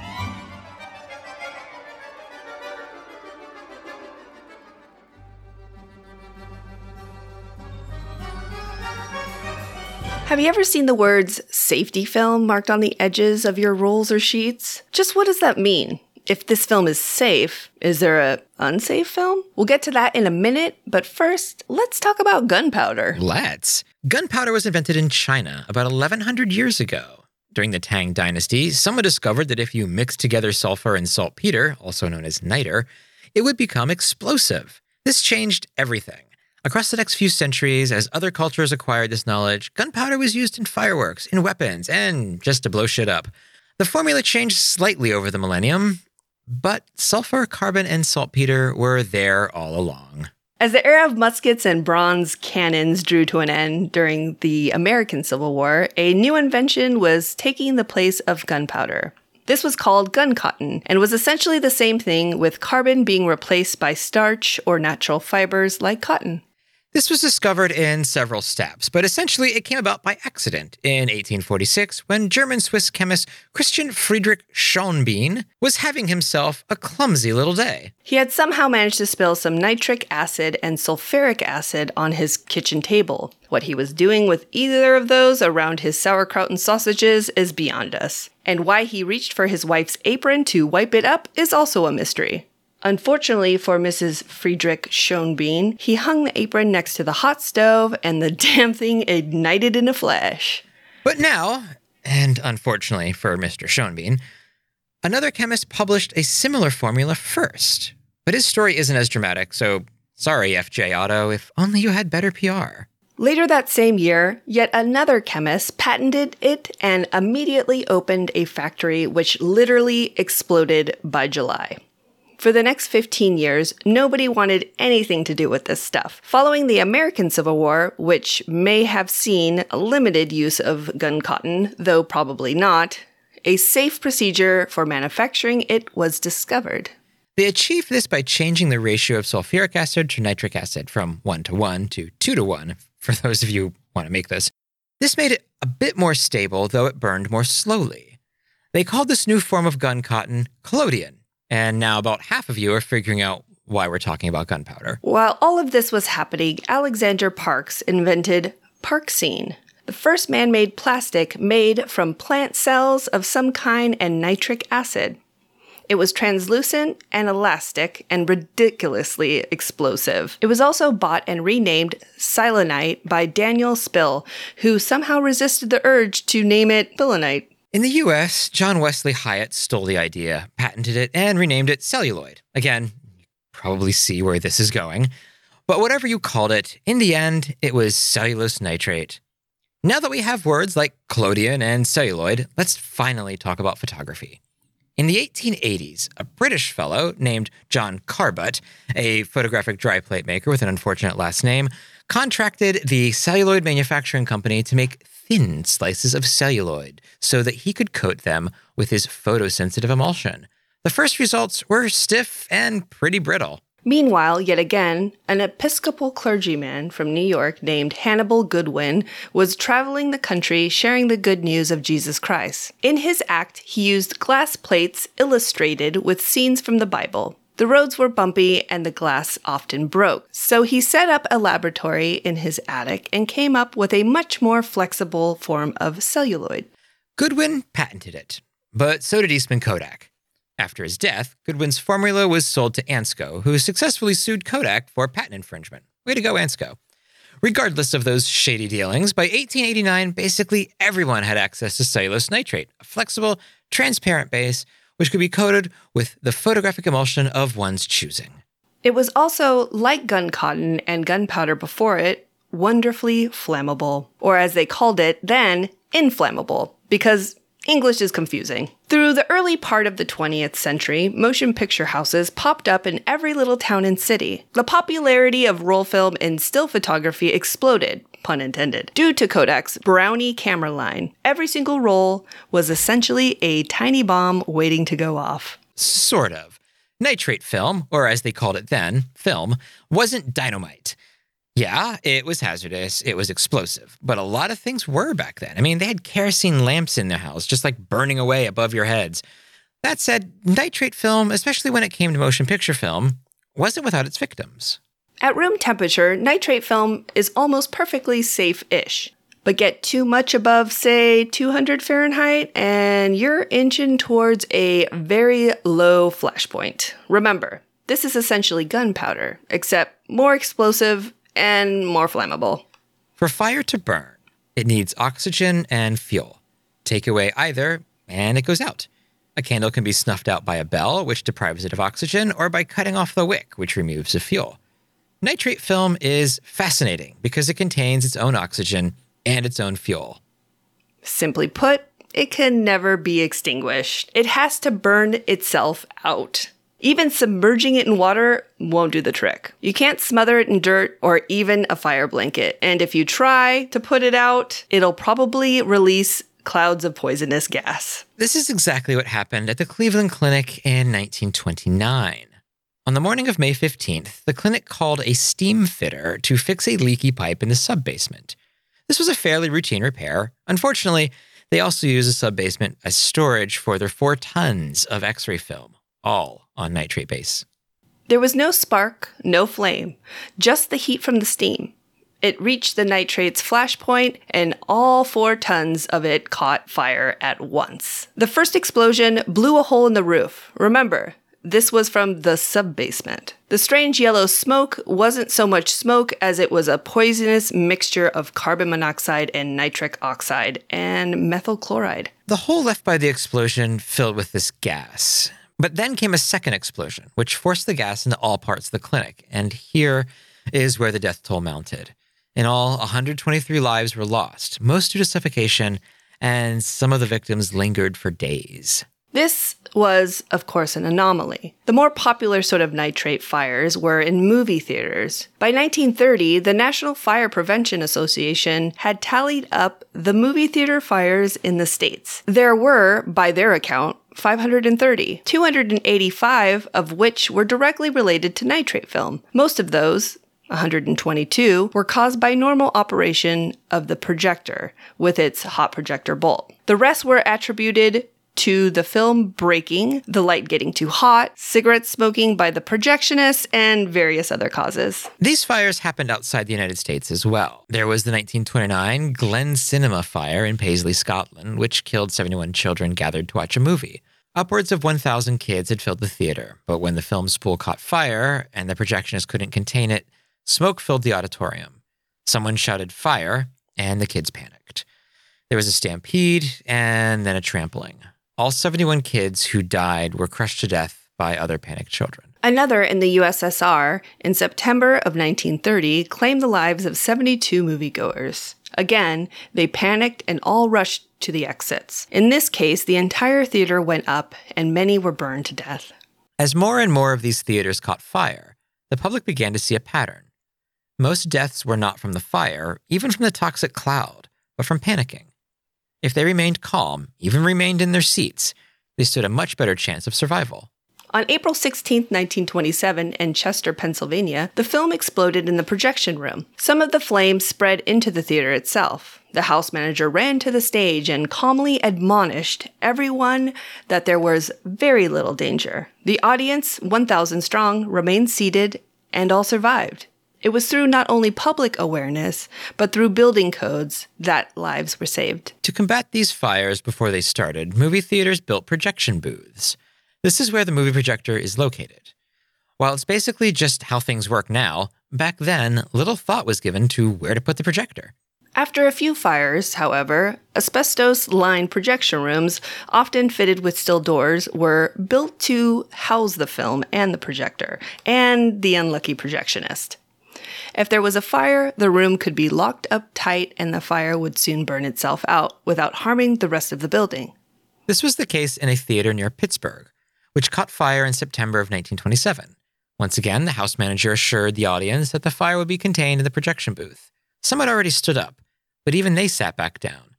Have you ever seen the words safety film marked on the edges of your rolls or sheets? Just what does that mean? If this film is safe, is there a unsafe film? We'll get to that in a minute, but first, let's talk about gunpowder. Let's. Gunpowder was invented in China about 1100 years ago. During the Tang Dynasty, someone discovered that if you mixed together sulfur and saltpeter, also known as niter, it would become explosive. This changed everything. Across the next few centuries, as other cultures acquired this knowledge, gunpowder was used in fireworks, in weapons, and just to blow shit up. The formula changed slightly over the millennium, but sulfur, carbon, and saltpeter were there all along. As the era of muskets and bronze cannons drew to an end during the American Civil War, a new invention was taking the place of gunpowder. This was called gun cotton and was essentially the same thing, with carbon being replaced by starch or natural fibers like cotton. This was discovered in several steps, but essentially it came about by accident in 1846 when German Swiss chemist Christian Friedrich Schonbein was having himself a clumsy little day. He had somehow managed to spill some nitric acid and sulfuric acid on his kitchen table. What he was doing with either of those around his sauerkraut and sausages is beyond us. And why he reached for his wife's apron to wipe it up is also a mystery. Unfortunately for Mrs. Friedrich Schonbein, he hung the apron next to the hot stove and the <laughs> damn thing ignited in a flash. But now, and unfortunately for Mr. Schonbein, another chemist published a similar formula first. But his story isn't as dramatic, so sorry, FJ Otto, if only you had better PR. Later that same year, yet another chemist patented it and immediately opened a factory which literally exploded by July. For the next 15 years, nobody wanted anything to do with this stuff. Following the American Civil War, which may have seen limited use of gun cotton, though probably not, a safe procedure for manufacturing it was discovered. They achieved this by changing the ratio of sulfuric acid to nitric acid from 1 to 1 to 2 to 1, for those of you who want to make this. This made it a bit more stable, though it burned more slowly. They called this new form of gun cotton collodion, and now about half of you are figuring out why we're talking about gunpowder. While all of this was happening, Alexander Parkes invented Parkesine, the first man made plastic made from plant cells of some kind and nitric acid. It was translucent and elastic and ridiculously explosive. It was also bought and renamed Xylonite by Daniel Spill, who somehow resisted the urge to name it Pillenite. In the US, John Wesley Hyatt stole the idea, patented it, and renamed it celluloid. Again, you probably see where this is going. But whatever you called it, in the end, it was cellulose nitrate. Now that we have words like collodion and celluloid, let's finally talk about photography. In the 1880s, a British fellow named John Carbutt, a photographic dry plate maker with an unfortunate last name, contracted the celluloid manufacturing company to make thin slices of celluloid so that he could coat them with his photosensitive emulsion. The first results were stiff and pretty brittle. Meanwhile, yet again, an Episcopal clergyman from New York named Hannibal Goodwin was traveling the country sharing the good news of Jesus Christ. In his act, he used glass plates illustrated with scenes from the Bible. The roads were bumpy and the glass often broke, so he set up a laboratory in his attic and came up with a much more flexible form of celluloid. Goodwin patented it, but so did Eastman Kodak. After his death, Goodwin's formula was sold to Ansco, who successfully sued Kodak for patent infringement. Way to go, Ansco. Regardless of those shady dealings, by 1889, basically everyone had access to cellulose nitrate, a flexible, transparent base which could be coated with the photographic emulsion of one's choosing. It was also, like gun cotton and gunpowder before it, wonderfully flammable, or as they called it then, inflammable, because English is confusing. Through the early part of the 20th century, motion picture houses popped up in every little town and city. The popularity of roll film and still photography exploded, pun intended, due to Kodak's Brownie camera line. Every single roll was essentially a tiny bomb waiting to go off. Sort of. Nitrate film, or as they called it then, film, wasn't dynamite. Yeah, it was hazardous, it was explosive, but a lot of things were back then. I mean, they had kerosene lamps in their house, just like burning away above your heads. That said, nitrate film, especially when it came to motion picture film, wasn't without its victims. At room temperature, nitrate film is almost perfectly safe ish. But get too much above, say, 200 Fahrenheit, and you're inching towards a very low flash point. Remember, this is essentially gunpowder, except more explosive and more flammable. For fire to burn, it needs oxygen and fuel. Take away either, and it goes out. A candle can be snuffed out by a bell, which deprives it of oxygen, or by cutting off the wick, which removes the fuel. Nitrate film is fascinating because it contains its own oxygen and its own fuel. Simply put, it can never be extinguished. It has to burn itself out. Even submerging it in water won't do the trick. You can't smother it in dirt or even a fire blanket. And if you try to put it out, it'll probably release clouds of poisonous gas. This is exactly what happened at the Cleveland Clinic in 1929. On the morning of May 15th, the clinic called a steam fitter to fix a leaky pipe in the subbasement. This was a fairly routine repair. Unfortunately, they also used the subbasement as storage for their four tons of x ray film, all on nitrate base. There was no spark, no flame, just the heat from the steam. It reached the nitrate's flash and all four tons of it caught fire at once. The first explosion blew a hole in the roof. Remember, this was from the subbasement. The strange yellow smoke wasn't so much smoke as it was a poisonous mixture of carbon monoxide and nitric oxide and methyl chloride. The hole left by the explosion filled with this gas. But then came a second explosion, which forced the gas into all parts of the clinic. And here is where the death toll mounted. In all, 123 lives were lost, most due to suffocation, and some of the victims lingered for days. This was, of course, an anomaly. The more popular sort of nitrate fires were in movie theaters. By 1930, the National Fire Prevention Association had tallied up the movie theater fires in the states. There were, by their account, 530, 285 of which were directly related to nitrate film. Most of those, 122 were caused by normal operation of the projector with its hot projector bulb. The rest were attributed to the film breaking, the light getting too hot, cigarette smoking by the projectionist, and various other causes. These fires happened outside the United States as well. There was the 1929 Glen Cinema fire in Paisley, Scotland, which killed 71 children gathered to watch a movie. Upwards of 1,000 kids had filled the theater, but when the film spool caught fire and the projectionist couldn't contain it, smoke filled the auditorium. Someone shouted fire, and the kids panicked. There was a stampede and then a trampling. All 71 kids who died were crushed to death by other panicked children. Another in the USSR in September of 1930 claimed the lives of 72 moviegoers. Again, they panicked and all rushed to the exits. In this case, the entire theater went up and many were burned to death. As more and more of these theaters caught fire, the public began to see a pattern. Most deaths were not from the fire, even from the toxic cloud, but from panicking. If they remained calm, even remained in their seats, they stood a much better chance of survival. On April 16, 1927, in Chester, Pennsylvania, the film exploded in the projection room. Some of the flames spread into the theater itself. The house manager ran to the stage and calmly admonished everyone that there was very little danger. The audience, 1,000 strong, remained seated and all survived. It was through not only public awareness, but through building codes that lives were saved. To combat these fires before they started, movie theaters built projection booths. This is where the movie projector is located. While it's basically just how things work now, back then little thought was given to where to put the projector. After a few fires, however, asbestos lined projection rooms, often fitted with steel doors, were built to house the film and the projector, and the unlucky projectionist. If there was a fire, the room could be locked up tight and the fire would soon burn itself out without harming the rest of the building. This was the case in a theater near Pittsburgh, which caught fire in September of 1927. Once again, the house manager assured the audience that the fire would be contained in the projection booth. Some had already stood up, but even they sat back down.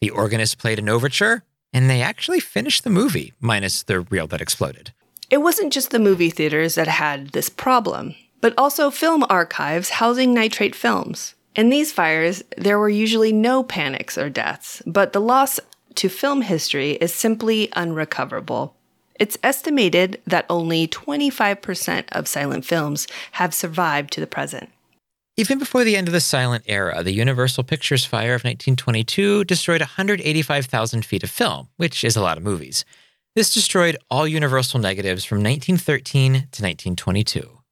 The organist played an overture, and they actually finished the movie, minus the reel that exploded. It wasn't just the movie theaters that had this problem, but also film archives housing nitrate films. In these fires, there were usually no panics or deaths, but the loss to film history is simply unrecoverable. It's estimated that only 25% of silent films have survived to the present. Even before the end of the silent era, the Universal Pictures fire of 1922 destroyed 185,000 feet of film, which is a lot of movies. This destroyed all Universal negatives from 1913 to 1922.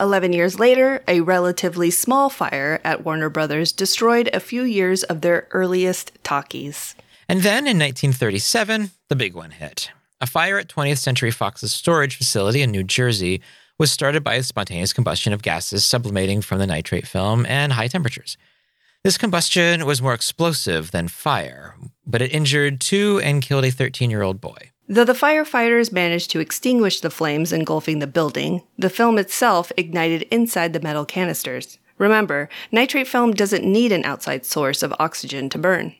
11 years later, a relatively small fire at Warner Brothers destroyed a few years of their earliest talkies. And then in 1937, the big one hit. A fire at 20th Century Fox's storage facility in New Jersey was started by a spontaneous combustion of gases sublimating from the nitrate film and high temperatures. This combustion was more explosive than fire, but it injured two and killed a 13 year old boy. Though the firefighters managed to extinguish the flames engulfing the building, the film itself ignited inside the metal canisters. Remember, nitrate film doesn't need an outside source of oxygen to burn.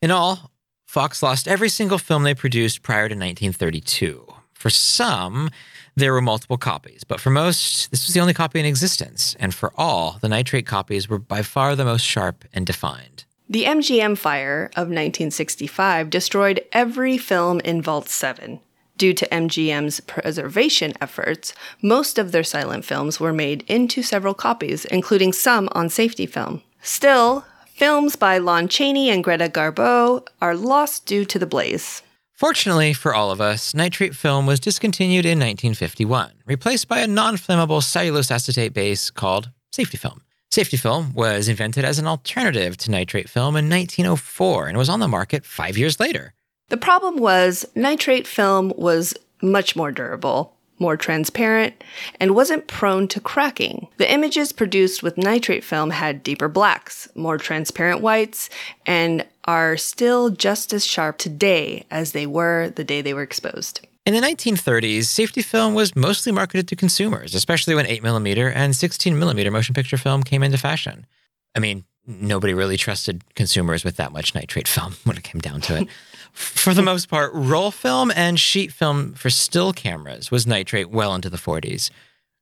In all, Fox lost every single film they produced prior to 1932. For some, there were multiple copies, but for most, this was the only copy in existence. And for all, the nitrate copies were by far the most sharp and defined. The MGM fire of 1965 destroyed every film in Vault 7. Due to MGM's preservation efforts, most of their silent films were made into several copies, including some on safety film. Still, films by Lon Chaney and Greta Garbo are lost due to the blaze. Fortunately for all of us, nitrate film was discontinued in 1951, replaced by a non flammable cellulose acetate base called safety film. Safety film was invented as an alternative to nitrate film in 1904 and was on the market five years later. The problem was nitrate film was much more durable, more transparent, and wasn't prone to cracking. The images produced with nitrate film had deeper blacks, more transparent whites, and are still just as sharp today as they were the day they were exposed. In the 1930s, safety film was mostly marketed to consumers, especially when 8mm and 16mm motion picture film came into fashion. I mean, nobody really trusted consumers with that much nitrate film <laughs> when it came down to it. <laughs> for the most part, roll film and sheet film for still cameras was nitrate well into the 40s.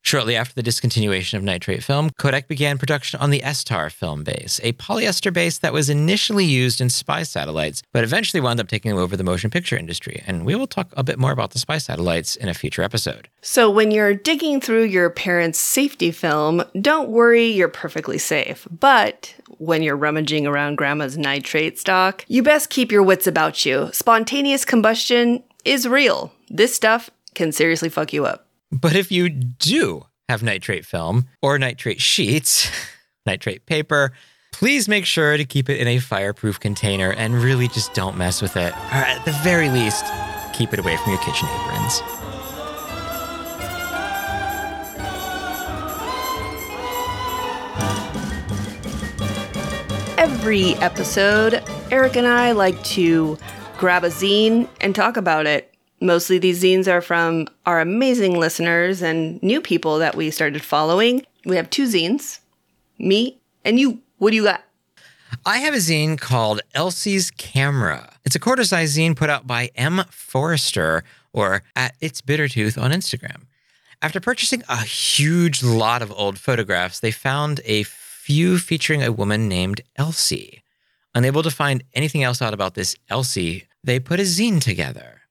Shortly after the discontinuation of nitrate film, Kodak began production on the Estar film base, a polyester base that was initially used in spy satellites, but eventually wound up taking over the motion picture industry. And we will talk a bit more about the spy satellites in a future episode. So, when you're digging through your parents' safety film, don't worry, you're perfectly safe. But when you're rummaging around grandma's nitrate stock, you best keep your wits about you. Spontaneous combustion is real. This stuff can seriously fuck you up. But if you do have nitrate film or nitrate sheets, <laughs> nitrate paper, please make sure to keep it in a fireproof container and really just don't mess with it. Or at the very least, keep it away from your kitchen aprons. Every episode, Eric and I like to grab a zine and talk about it. Mostly these zines are from our amazing listeners and new people that we started following. We have two zines, me and you. What do you got? I have a zine called Elsie's Camera. It's a quarter size zine put out by M. Forrester or at It's Bittertooth on Instagram. After purchasing a huge lot of old photographs, they found a few featuring a woman named Elsie. Unable to find anything else out about this Elsie, they put a zine together.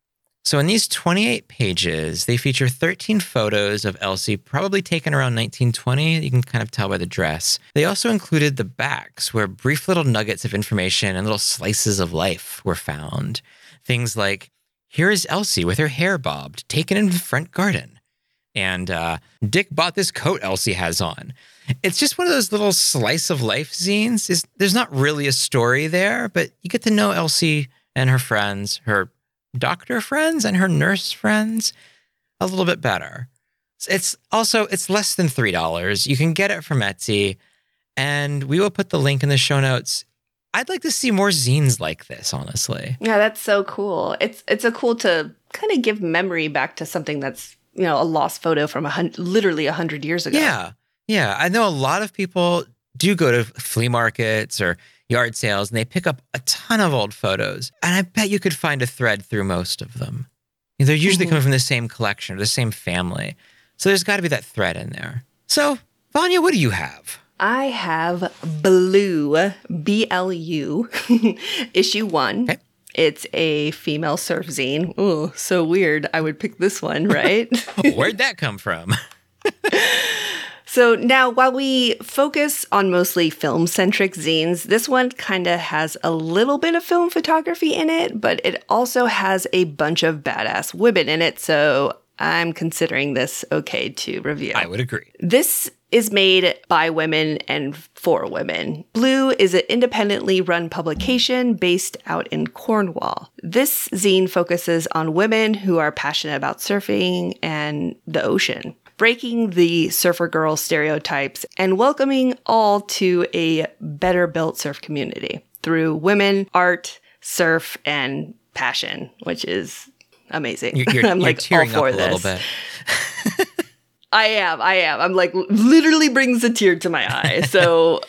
So, in these 28 pages, they feature 13 photos of Elsie, probably taken around 1920. You can kind of tell by the dress. They also included the backs, where brief little nuggets of information and little slices of life were found. Things like here is Elsie with her hair bobbed, taken in the front garden. And uh, Dick bought this coat Elsie has on. It's just one of those little slice of life zines. Is there's not really a story there, but you get to know Elsie and her friends, her doctor friends and her nurse friends a little bit better. It's also it's less than three dollars. You can get it from Etsy, and we will put the link in the show notes. I'd like to see more zines like this, honestly. Yeah, that's so cool. It's it's a cool to kind of give memory back to something that's you know a lost photo from a hun- literally a hundred years ago. Yeah, yeah. I know a lot of people do go to flea markets or yard sales and they pick up a ton of old photos, and I bet you could find a thread through most of them. They're usually Mhm. coming from the same collection or the same family, so there's got to be that thread in there. So, Vanya, what do you have? I have Blue, B L U, <laughs> issue one. It's a female surf zine. Oh, so weird. I would pick this one, right? <laughs> Where'd that come from? <laughs> So now, while we focus on mostly film centric zines, this one kind of has a little bit of film photography in it, but it also has a bunch of badass women in it. So I'm considering this okay to review. I would agree. This is made by women and for women. Blue is an independently run publication based out in Cornwall. This zine focuses on women who are passionate about surfing and the ocean, breaking the surfer girl stereotypes and welcoming all to a better built surf community through women, art, surf, and passion, which is amazing. You're, you're, <laughs> I'm you're like all tearing for up a this. little bit. <laughs> I am. I am. I'm like literally brings a tear to my eye. So,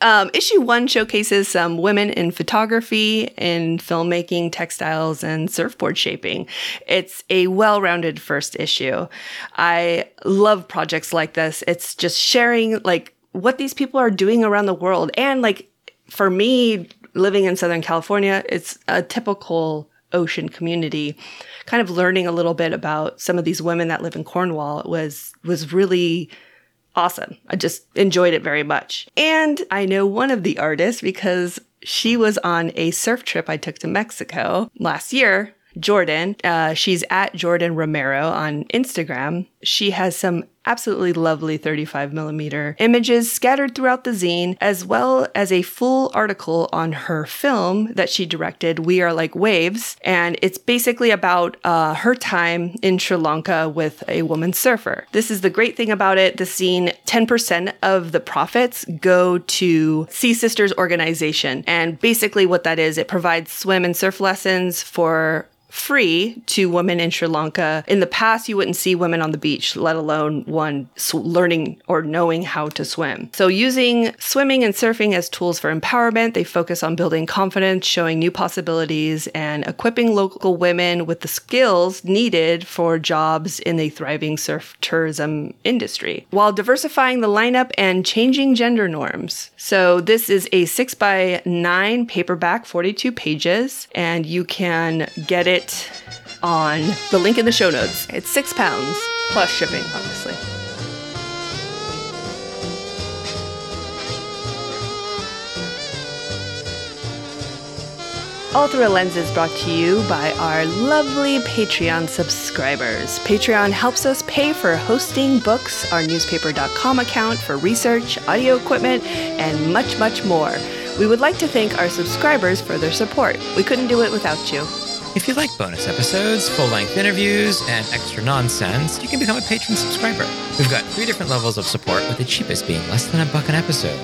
um, issue one showcases some women in photography, in filmmaking, textiles, and surfboard shaping. It's a well rounded first issue. I love projects like this. It's just sharing like what these people are doing around the world. And like for me, living in Southern California, it's a typical ocean community kind of learning a little bit about some of these women that live in Cornwall was was really awesome. I just enjoyed it very much. And I know one of the artists because she was on a surf trip I took to Mexico last year. Jordan. Uh, she's at Jordan Romero on Instagram. She has some absolutely lovely 35 millimeter images scattered throughout the zine, as well as a full article on her film that she directed, We Are Like Waves. And it's basically about uh, her time in Sri Lanka with a woman surfer. This is the great thing about it. The scene, 10% of the profits go to Sea Sisters organization. And basically, what that is, it provides swim and surf lessons for free to women in Sri Lanka. In the past, you wouldn't see women on the beach, let alone one learning or knowing how to swim. So, using swimming and surfing as tools for empowerment, they focus on building confidence, showing new possibilities, and equipping local women with the skills needed for jobs in the thriving surf tourism industry, while diversifying the lineup and changing gender norms. So, this is a six by nine paperback, 42 pages, and you can get it on the link in the show notes. It's six pounds plus shipping, obviously. All Through a Lens is brought to you by our lovely Patreon subscribers. Patreon helps us pay for hosting books, our newspaper.com account for research, audio equipment, and much, much more. We would like to thank our subscribers for their support. We couldn't do it without you. If you like bonus episodes, full length interviews, and extra nonsense, you can become a patron subscriber. We've got three different levels of support, with the cheapest being less than a buck an episode.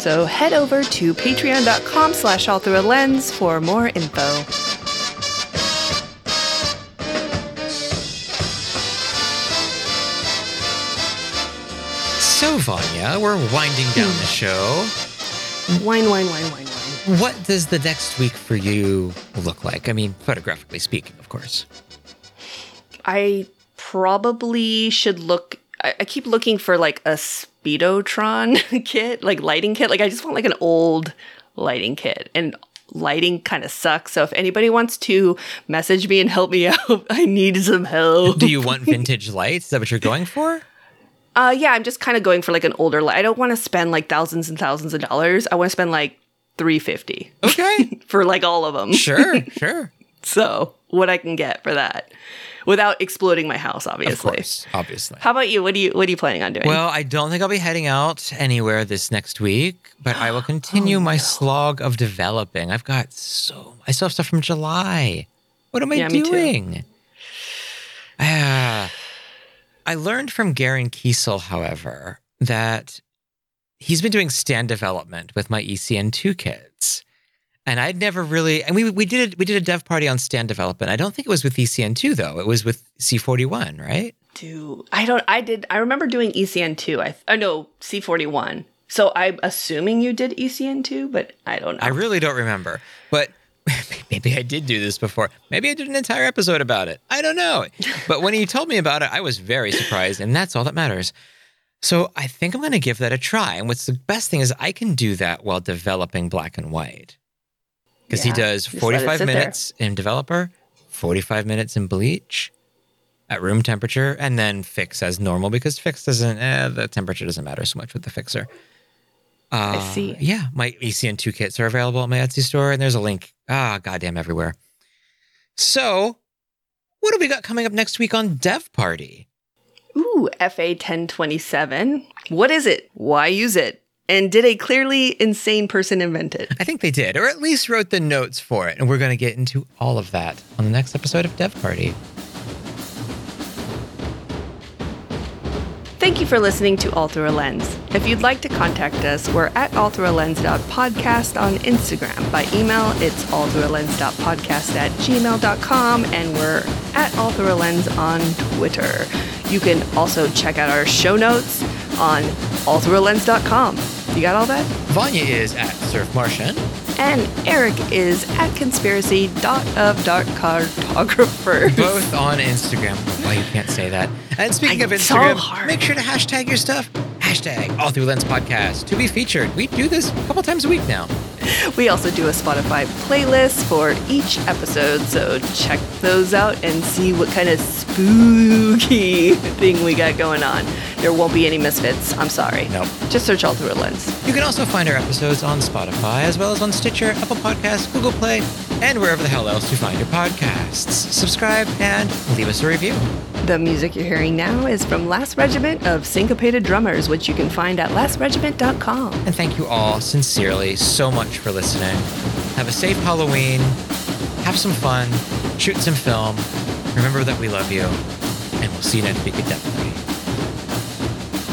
So head over to patreon.com slash all through a lens for more info. So, Vanya, we're winding down the show. Wine, wine, wine, wine, wine. What does the next week for you look like? I mean, photographically speaking, of course. I probably should look. I, I keep looking for like a speedotron <laughs> kit, like lighting kit. Like I just want like an old lighting kit, and lighting kind of sucks. So if anybody wants to message me and help me <laughs> out, I need some help. Do you want vintage lights? Is that what you're going for? Uh, yeah, I'm just kind of going for like an older light. I don't want to spend like thousands and thousands of dollars. I want to spend like three fifty. Okay, <laughs> for like all of them. Sure, <laughs> sure. So what I can get for that without exploding my house, Of obviously. course, obviously. How about you? What do you what are you planning on doing? Well, I don't think I'll be heading out anywhere this next week, but I will <gasps> continue Oh, my slog of developing. I've got so I still have stuff from July. What am I Yeah, doing? Ah, <sighs> I learned from Garen Kiesel, however, that he's been doing stand development with my E ECN2 kids. And I'd never really, and we we did we did a dev party on stand development. I don't think it was with E ECN2 though. It was with C41, right? do I don't I did I remember doing ECN two. I oh no C forty one. So I'm assuming you did ECN two, but I don't know. I really don't remember, but <laughs> maybe I did do this before. Maybe I did an entire episode about it. I don't know. But when he told me about it, I was very surprised, and that's all that matters. So I think I'm going to give that a try. And what's the best thing is I can do that while developing black and white. Because Yeah, he does just let it 45 sit there. minutes in developer, 45 minutes in bleach at room temperature, and then fix as normal because fix doesn't, eh, the temperature doesn't matter so much with the fixer. Uh, I see. Yeah, my ECN2 kits are available at my Etsy store, and there's a link, ah, goddamn, everywhere. So, what do we got coming up next week on Dev Party? Ooh, FA ten twenty seven. What is it? Why use it? And did a clearly insane person invent it? I think they did, or at least wrote the notes for it. And we're going to get into all of that on the next episode of Dev Party. Thank you for listening to All Through a Lens. If you'd like to contact us, we're at allthroughalens.podcast on Instagram. By email, it's allthroughalens.podcast at gmail.com, and we're at allthroughalens on Twitter. You can also check out our show notes on allthroughalens.com. You got all that? Vanya is at Surf Martian. And Eric is at conspiracy dot of dark cartographer. <laughs> Both on Instagram. Why you can't say that. And speaking of It's so Instagram, make sure to hashtag your stuff. Hashtag All Through Lens Podcast to be featured. We do this a couple times a week now. We also do a Spotify playlist for each episode, so check those out and see what kind of spooky <laughs> thing we got going on. There won't be any misfits. I'm sorry. Nope. Just search all through a lens. You can also find our episodes on Spotify, as well as on Stitcher, Apple Podcasts, Google Play, and wherever the hell else you find your podcasts. Subscribe and leave us a review. The music you're hearing now is from Last Regiment of Syncopated Drummers, which you can find at lastregiment.com. And thank you all sincerely so much for listening. Have a safe Halloween. Have some fun. Shoot some film. Remember that we love you. And we'll see you next week at Dev Party.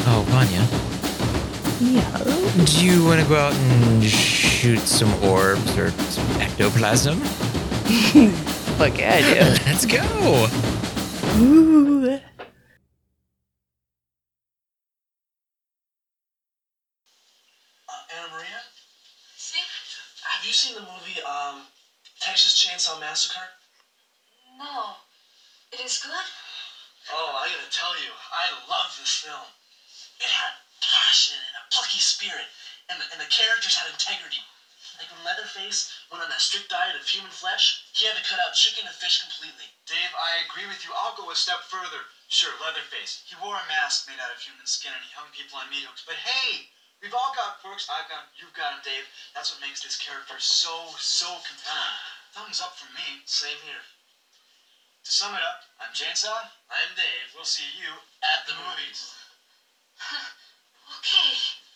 Oh, Vanya, Yeah. do you want to go out and shoot some orbs or some ectoplasm? <laughs> Fuck yeah, I <laughs> Let's go. Ooh. Uh, Anna Maria? Have you seen the movie um, Texas Chainsaw Massacre? No. It is good? Oh, I gotta tell you, I love this film. It had passion and a plucky spirit, and the, and the characters had integrity. Like when Leatherface went on that strict diet of human flesh, he had to cut out chicken and fish completely. Dave, I agree with you. I'll go a step further. Sure, Leatherface. He wore a mask made out of human skin and he hung people on meat hooks. But hey, we've all got quirks. I've got 'em, You've got them, Dave. That's what makes this character so, so compelling. Thumbs up from me. Same here. To sum it up, I'm Chainsaw. I'm Dave. We'll see you At the movies. <laughs> Okay.